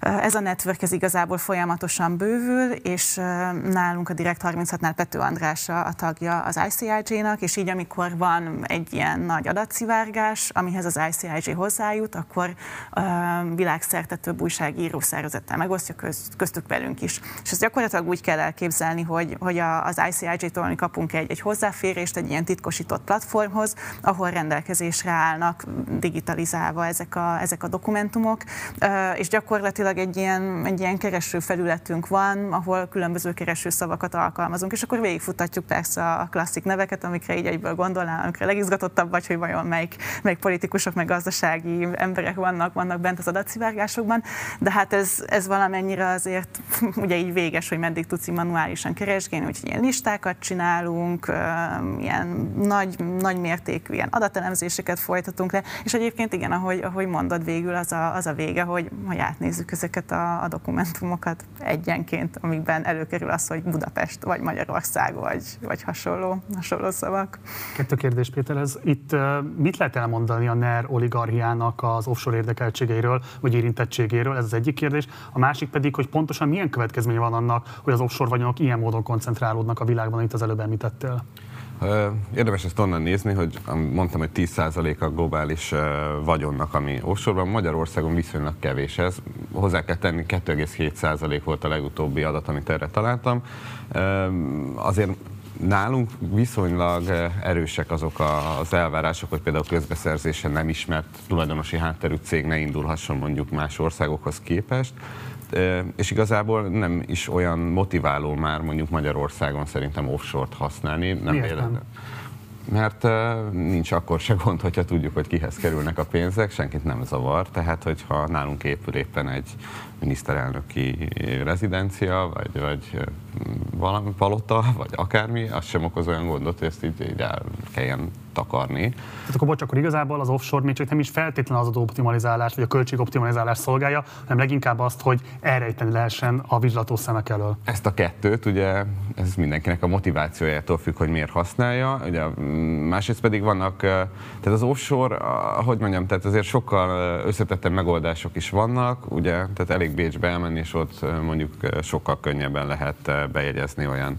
ez a network ez igazából folyamatosan bővül, és nálunk a Direkt 36-nál Pető András a tagja az ICIJ-nak, és így amikor van egy ilyen nagy adatszivárgás, amihez az ICIJ hozzájut, akkor um, világszerte több újságíró szervezettel megosztja, köztük velünk is. És ezt gyakorlatilag úgy kell elképzelni, elképzelni, hogy, hogy az ICIJ-tól mi kapunk egy, egy hozzáférést egy ilyen titkosított platformhoz, ahol rendelkezésre állnak digitalizálva ezek a, ezek a dokumentumok, és gyakorlatilag egy ilyen, egy ilyen kereső felületünk van, ahol különböző kereső szavakat alkalmazunk, és akkor végigfutatjuk persze a klasszik neveket, amikre így egyből gondolnál, amikre legizgatottabb vagy, hogy vajon melyik, melyik politikusok, meg gazdasági emberek vannak, vannak bent az adatszivárgásokban, de hát ez, ez valamennyire azért ugye így véges, hogy meddig tudsz manuális folyamatosan keresgélni, úgyhogy ilyen listákat csinálunk, ilyen nagy, nagy mértékű ilyen adatelemzéseket folytatunk le, és egyébként igen, ahogy, ahogy mondod, végül az a, az a vége, hogy, hogy átnézzük ezeket a, a dokumentumokat egyenként, amikben előkerül az, hogy Budapest, vagy Magyarország, vagy, vagy hasonló, hasonló szavak. Kettő kérdés, Péter, ez itt mit lehet elmondani a NER oligarchiának az offshore érdekeltségeiről, vagy érintettségéről? Ez az egyik kérdés. A másik pedig, hogy pontosan milyen következménye van annak, hogy az offshore vagyonok ilyen módon koncentrálódnak a világban, amit az előbb említettél? Érdemes ezt onnan nézni, hogy mondtam, hogy 10% a globális vagyonnak, ami offshore Magyarországon viszonylag kevés ez. Hozzá kell tenni, 2,7% volt a legutóbbi adat, amit erre találtam. Azért nálunk viszonylag erősek azok az elvárások, hogy például közbeszerzésen nem ismert tulajdonosi hátterű cég ne indulhasson mondjuk más országokhoz képest és igazából nem is olyan motiváló már mondjuk Magyarországon szerintem offshore-t használni. Nem Miért nem? Mert nincs akkor se gond, hogyha tudjuk, hogy kihez kerülnek a pénzek, senkit nem zavar. Tehát, hogyha nálunk épül éppen egy miniszterelnöki rezidencia, vagy, vagy valami palota, vagy akármi, az sem okoz olyan gondot, hogy ezt így, így el kelljen takarni. Tehát akkor bocs, akkor igazából az offshore még csak nem is feltétlenül az adóoptimalizálás vagy a költségoptimalizálás szolgálja, hanem leginkább azt, hogy elrejteni lehessen a vizslató szemek elől. Ezt a kettőt, ugye ez mindenkinek a motivációjától függ, hogy miért használja. Ugye, másrészt pedig vannak, tehát az offshore, ahogy mondjam, tehát azért sokkal összetettebb megoldások is vannak, ugye, tehát elég Bécsbe elmenni, és ott mondjuk sokkal könnyebben lehet bejegyezni olyan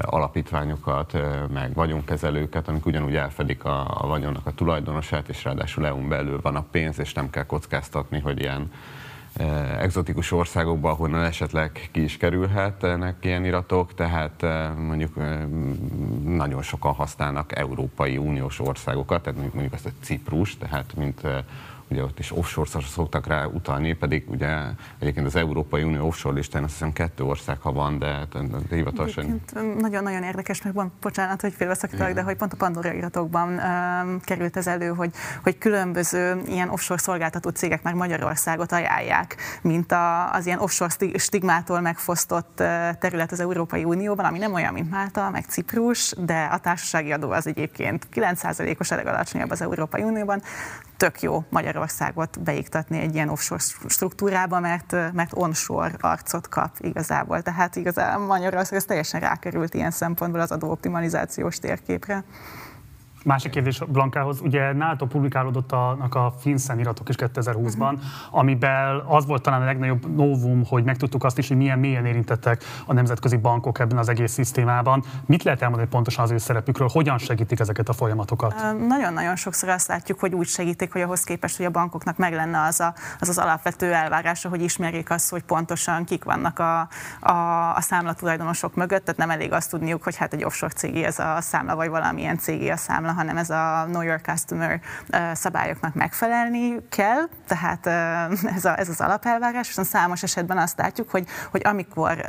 alapítványokat, meg vagyonkezelőket, amik ugyanúgy elfedik a, a vagyonnak a tulajdonosát, és ráadásul EU-n belül van a pénz, és nem kell kockáztatni, hogy ilyen e, egzotikus országokban, ahonnan esetleg ki is kerülhetnek ilyen iratok, tehát mondjuk nagyon sokan használnak Európai Uniós országokat, tehát mondjuk, mondjuk ezt a Ciprus, tehát mint ugye ott is offshore szoktak rá utalni, pedig ugye egyébként az Európai Unió offshore listán azt hiszem kettő ország, ha van, de, de hivatalosan... Nagyon-nagyon érdekes, meg van, bocsánat, hogy félbeszakítalak, de hogy pont a Pandora iratokban um, került ez elő, hogy, hogy különböző ilyen offshore szolgáltató cégek már Magyarországot ajánlják, mint a, az ilyen offshore stigmától megfosztott terület az Európai Unióban, ami nem olyan, mint Málta, meg Ciprus, de a társasági adó az egyébként 9%-os, a legalacsonyabb az Európai Unióban. Tök jó Magyarországot beiktatni egy ilyen offshore struktúrába, mert, mert onshore arcot kap igazából. Tehát igazából Magyarország ez teljesen rákerült ilyen szempontból az adóoptimalizációs térképre. Másik kérdés Blankához, ugye nálatok publikálódott a, a FinCEN iratok is 2020-ban, uh-huh. amiben az volt talán a legnagyobb novum, hogy megtudtuk azt is, hogy milyen mélyen érintettek a nemzetközi bankok ebben az egész szisztémában. Mit lehet elmondani pontosan az ő szerepükről, hogyan segítik ezeket a folyamatokat? Nagyon-nagyon sokszor azt látjuk, hogy úgy segítik, hogy ahhoz képest, hogy a bankoknak meg lenne az az, az, az alapvető elvárása, hogy ismerjék azt, hogy pontosan kik vannak a, a, a számlatulajdonosok mögött, tehát nem elég azt tudniuk, hogy hát egy offshore cégé ez a számla, vagy valamilyen cégé a számla, hanem ez a Know Your Customer szabályoknak megfelelni kell, tehát ez, a, ez az alapelvárás, viszont számos esetben azt látjuk, hogy, hogy amikor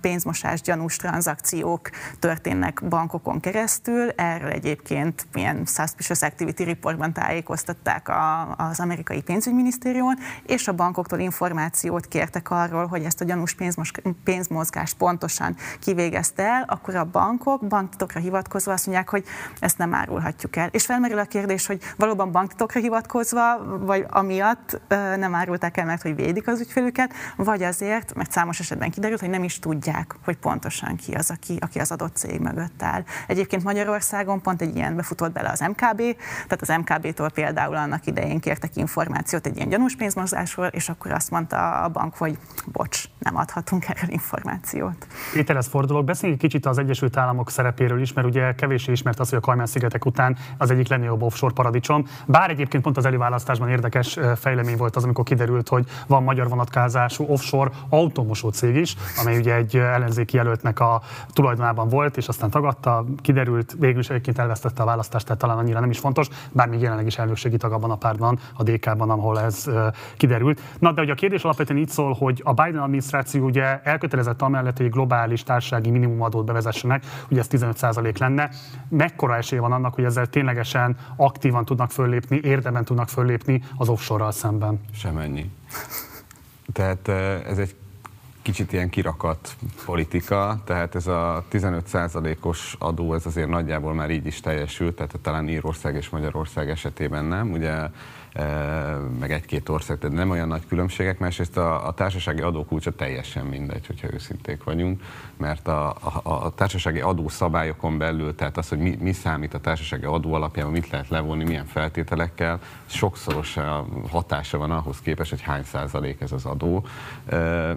pénzmosás gyanús tranzakciók történnek bankokon keresztül, erről egyébként ilyen Suspicious Activity Reportban tájékoztatták a, az amerikai pénzügyminisztériumon, és a bankoktól információt kértek arról, hogy ezt a gyanús pénzmozgást pontosan kivégezte el, akkor a bankok banktitokra hivatkozva azt mondják, hogy ezt nem árul árulhatjuk el. És felmerül a kérdés, hogy valóban banktitokra hivatkozva, vagy amiatt nem árulták el, mert hogy védik az ügyfelüket, vagy azért, mert számos esetben kiderült, hogy nem is tudják, hogy pontosan ki az, aki, aki az adott cég mögött áll. Egyébként Magyarországon pont egy ilyen befutott bele az MKB, tehát az MKB-tól például annak idején kértek információt egy ilyen gyanús pénzmozgásról, és akkor azt mondta a bank, hogy bocs, nem adhatunk erről információt. Péterhez fordulok, beszéljünk kicsit az Egyesült Államok szerepéről is, mert ugye kevésbé ismert az, hogy a Kajmán-szigetek után az egyik legnagyobb offshore paradicsom. Bár egyébként pont az előválasztásban érdekes fejlemény volt az, amikor kiderült, hogy van magyar vonatkázású offshore automosó cég is, amely ugye egy ellenzéki jelöltnek a tulajdonában volt, és aztán tagadta, kiderült, végül is egyébként elvesztette a választást, tehát talán annyira nem is fontos, bár még jelenleg is elnökségi tag abban a pártban, a DK-ban, ahol ez kiderült. Na, de ugye a kérdés alapvetően itt szól, hogy a Biden adminisztráció ugye elkötelezett amellett, hogy egy globális társasági minimumadót bevezessenek, ugye ez 15% lenne. Mekkora esély van annak, hogy ezzel ténylegesen aktívan tudnak föllépni, érdemben tudnak föllépni az offshore-ral szemben? Semennyi. Tehát ez egy kicsit ilyen kirakat politika, tehát ez a 15%-os adó, ez azért nagyjából már így is teljesült, tehát talán Írország és Magyarország esetében nem. Ugye meg egy-két ország, tehát nem olyan nagy különbségek, másrészt a, a társasági adókulcsa teljesen mindegy, hogyha őszinték vagyunk, mert a, a, a társasági adószabályokon belül, tehát az, hogy mi, mi számít a társasági adó alapján, mit lehet levonni, milyen feltételekkel, sokszoros hatása van ahhoz képest, hogy hány százalék ez az adó,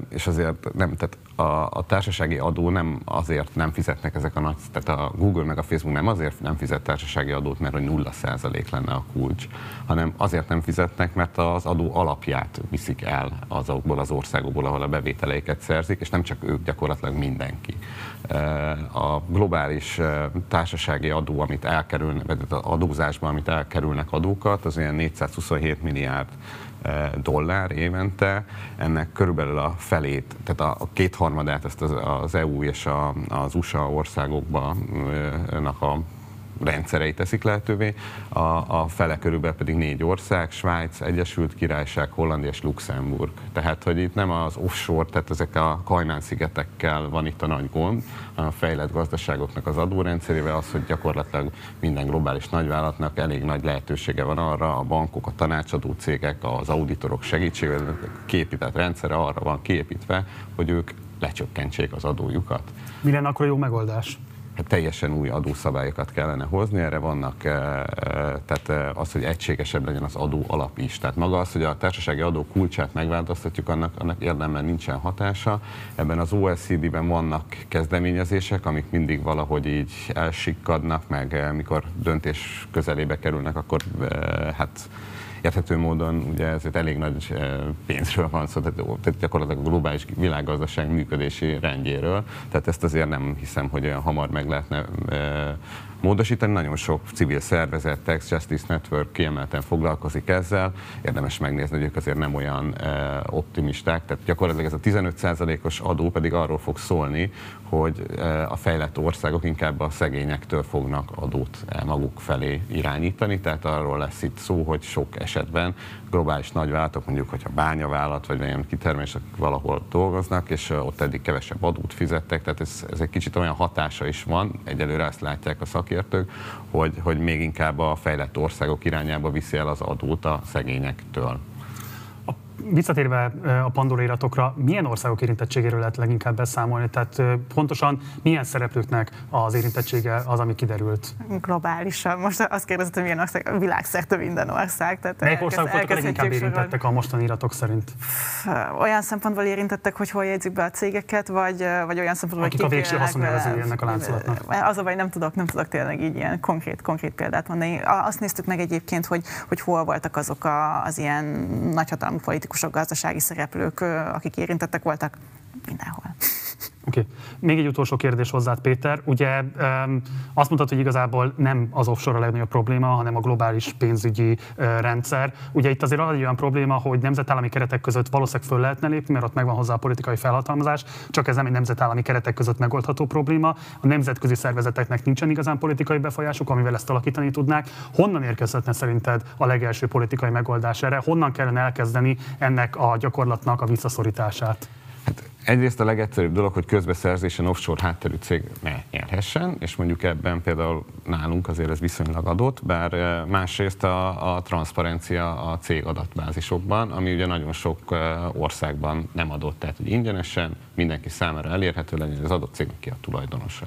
és azért nem, tehát a, a társasági adó nem azért nem fizetnek ezek a nagy, tehát a Google meg a Facebook nem azért nem fizet társasági adót, mert hogy nulla százalék lenne a kulcs, hanem azért nem fizetnek, mert az adó alapját viszik el azokból az országokból, ahol a bevételeiket szerzik, és nem csak ők, gyakorlatilag mindenki. A globális társasági adó, amit elkerülnek, vagy az adózásban, amit elkerülnek adókat, az olyan 427 milliárd dollár évente, ennek körülbelül a felét, tehát a kétharmadát ezt az, EU és az USA országokban a rendszerei teszik lehetővé, a, a fele körülbelül pedig négy ország, Svájc, Egyesült Királyság, Hollandia és Luxemburg. Tehát, hogy itt nem az offshore, tehát ezek a Kajmán-szigetekkel van itt a nagy gond, hanem a fejlett gazdaságoknak az adórendszerével az, hogy gyakorlatilag minden globális nagyvállalatnak elég nagy lehetősége van arra, a bankok, a tanácsadó cégek, az auditorok segítségével képített rendszere arra van kiépítve, hogy ők lecsökkentsék az adójukat. Mi lenne akkor a jó megoldás? Hát teljesen új adószabályokat kellene hozni, erre vannak, eh, eh, tehát eh, az, hogy egységesebb legyen az adó alap is. Tehát maga az, hogy a társasági adó kulcsát megváltoztatjuk, annak, annak érdemben nincsen hatása. Ebben az OECD-ben vannak kezdeményezések, amik mindig valahogy így elsikkadnak, meg mikor döntés közelébe kerülnek, akkor hát érthető módon ugye ezért elég nagy eh, pénzről van szó, tehát gyakorlatilag a globális világgazdaság működési rendjéről, tehát ezt azért nem hiszem, hogy olyan hamar meg lehetne eh, módosítani. Nagyon sok civil szervezet, Tax Justice Network kiemelten foglalkozik ezzel. Érdemes megnézni, hogy ők azért nem olyan optimisták. Tehát gyakorlatilag ez a 15%-os adó pedig arról fog szólni, hogy a fejlett országok inkább a szegényektől fognak adót maguk felé irányítani, tehát arról lesz itt szó, hogy sok esetben globális nagyvállalatok, mondjuk, hogyha bányavállalat, vagy olyan kitermelések valahol dolgoznak, és ott eddig kevesebb adót fizettek, tehát ez, ez egy kicsit olyan hatása is van, egyelőre ezt látják a szakértők, hogy, hogy még inkább a fejlett országok irányába viszi el az adót a szegényektől visszatérve a Pandora iratokra, milyen országok érintettségéről lehet leginkább beszámolni? Tehát pontosan milyen szereplőknek az érintettsége az, ami kiderült? Globálisan. Most azt kérdezett, hogy milyen ország, világszerte minden ország. Tehát Melyik országok voltak a leginkább érintettek a mostani iratok szerint? Olyan szempontból érintettek, hogy hol jegyzik be a cégeket, vagy, vagy olyan szempontból, Akik hogy a végső haszonélvezői ennek a láncolatnak? Az a baj, nem tudok, nem tudok tényleg így ilyen konkrét, konkrét példát mondani. Azt néztük meg egyébként, hogy, hogy hol voltak azok a, az ilyen nagyhatalmú politikusok, politikusok, gazdasági szereplők, akik érintettek voltak mindenhol. Oké. Okay. Még egy utolsó kérdés hozzád, Péter. Ugye um, azt mondtad, hogy igazából nem az offshore a legnagyobb probléma, hanem a globális pénzügyi uh, rendszer. Ugye itt azért egy olyan probléma, hogy nemzetállami keretek között valószínűleg föl lehetne lépni, mert ott megvan hozzá a politikai felhatalmazás, csak ez nem egy nemzetállami keretek között megoldható probléma. A nemzetközi szervezeteknek nincsen igazán politikai befolyásuk, amivel ezt alakítani tudnák. Honnan érkezhetne szerinted a legelső politikai megoldás erre? Honnan kellene elkezdeni ennek a gyakorlatnak a visszaszorítását? Egyrészt a legegyszerűbb dolog, hogy közbeszerzésen offshore hátterű cég ne nyerhessen, és mondjuk ebben például nálunk azért ez viszonylag adott, bár eh, másrészt a, a transzparencia a cég adatbázisokban, ami ugye nagyon sok eh, országban nem adott, tehát hogy ingyenesen mindenki számára elérhető legyen az adott cégnek ki a tulajdonosa.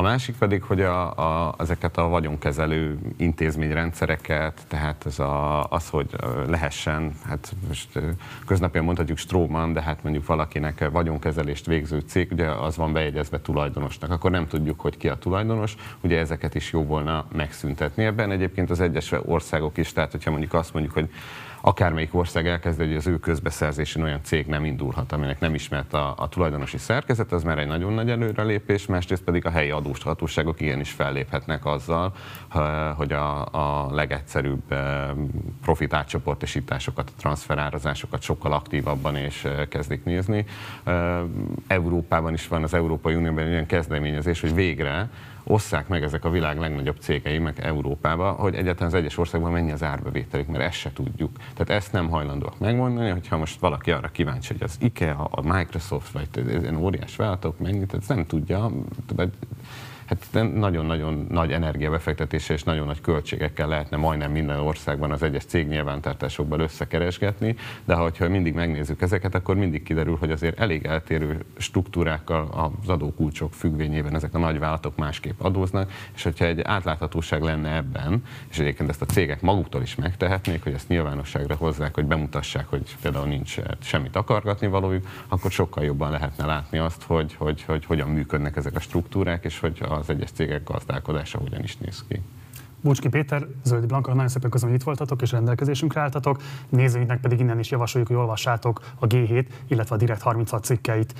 A másik pedig, hogy a, a, ezeket a vagyonkezelő intézményrendszereket, tehát ez a, az, hogy lehessen, hát most köznapján mondhatjuk Stróman, de hát mondjuk valakinek vagyonkezelést végző cég, ugye az van bejegyezve tulajdonosnak, akkor nem tudjuk, hogy ki a tulajdonos, ugye ezeket is jó volna megszüntetni. Ebben egyébként az egyes országok is, tehát hogyha mondjuk azt mondjuk, hogy akármelyik ország elkezdi, hogy az ő közbeszerzésén olyan cég nem indulhat, aminek nem ismert a, a tulajdonosi szerkezet, az már egy nagyon nagy előrelépés, másrészt pedig a helyi adóshatóságok igenis felléphetnek azzal, hogy a, a legegyszerűbb eh, profit átcsoportosításokat, a transferárazásokat sokkal aktívabban és eh, kezdik nézni. Eh, Európában is van az Európai Unióban egy olyan kezdeményezés, hogy végre osszák meg ezek a világ legnagyobb cégei, meg Európába, hogy egyáltalán az egyes országban mennyi az árbevételük, mert ezt se tudjuk. Tehát ezt nem hajlandóak megmondani, hogyha most valaki arra kíváncsi, hogy az IKEA, a Microsoft, vagy ilyen óriás vállalatok mennyit, ezt nem tudja, hát nagyon-nagyon nagy energiabefektetése és nagyon nagy költségekkel lehetne majdnem minden országban az egyes cég nyilvántartásokban összekeresgetni, de ha mindig megnézzük ezeket, akkor mindig kiderül, hogy azért elég eltérő struktúrákkal az adókulcsok függvényében ezek a nagyvállalatok másképp adóznak, és hogyha egy átláthatóság lenne ebben, és egyébként ezt a cégek maguktól is megtehetnék, hogy ezt nyilvánosságra hozzák, hogy bemutassák, hogy például nincs semmit akargatni valójuk, akkor sokkal jobban lehetne látni azt, hogy, hogy, hogy hogyan működnek ezek a struktúrák, és hogy az egyes cégek gazdálkodása hogyan is néz ki. Bucski Péter, Zöldi Blanka, nagyon szépen köszönöm, hogy itt voltatok és rendelkezésünkre álltatok. Nézőinknek pedig innen is javasoljuk, hogy olvassátok a G7, illetve a Direkt 36 cikkeit.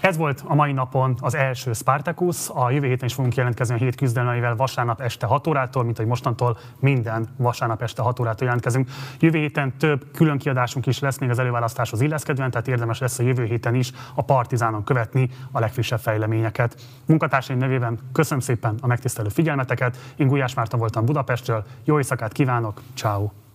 Ez volt a mai napon az első Spartacus. A jövő héten is fogunk jelentkezni a hét küzdelmeivel vasárnap este 6 órától, mint hogy mostantól minden vasárnap este 6 órától jelentkezünk. Jövő héten több külön kiadásunk is lesz még az előválasztáshoz illeszkedően, tehát érdemes lesz a jövő héten is a Partizánon követni a legfrissebb fejleményeket. Munkatársaim nevében köszönöm szépen a megtisztelő figyelmeteket. Én Gulyás Márta voltam Budapestről. Jó éjszakát kívánok, ciao.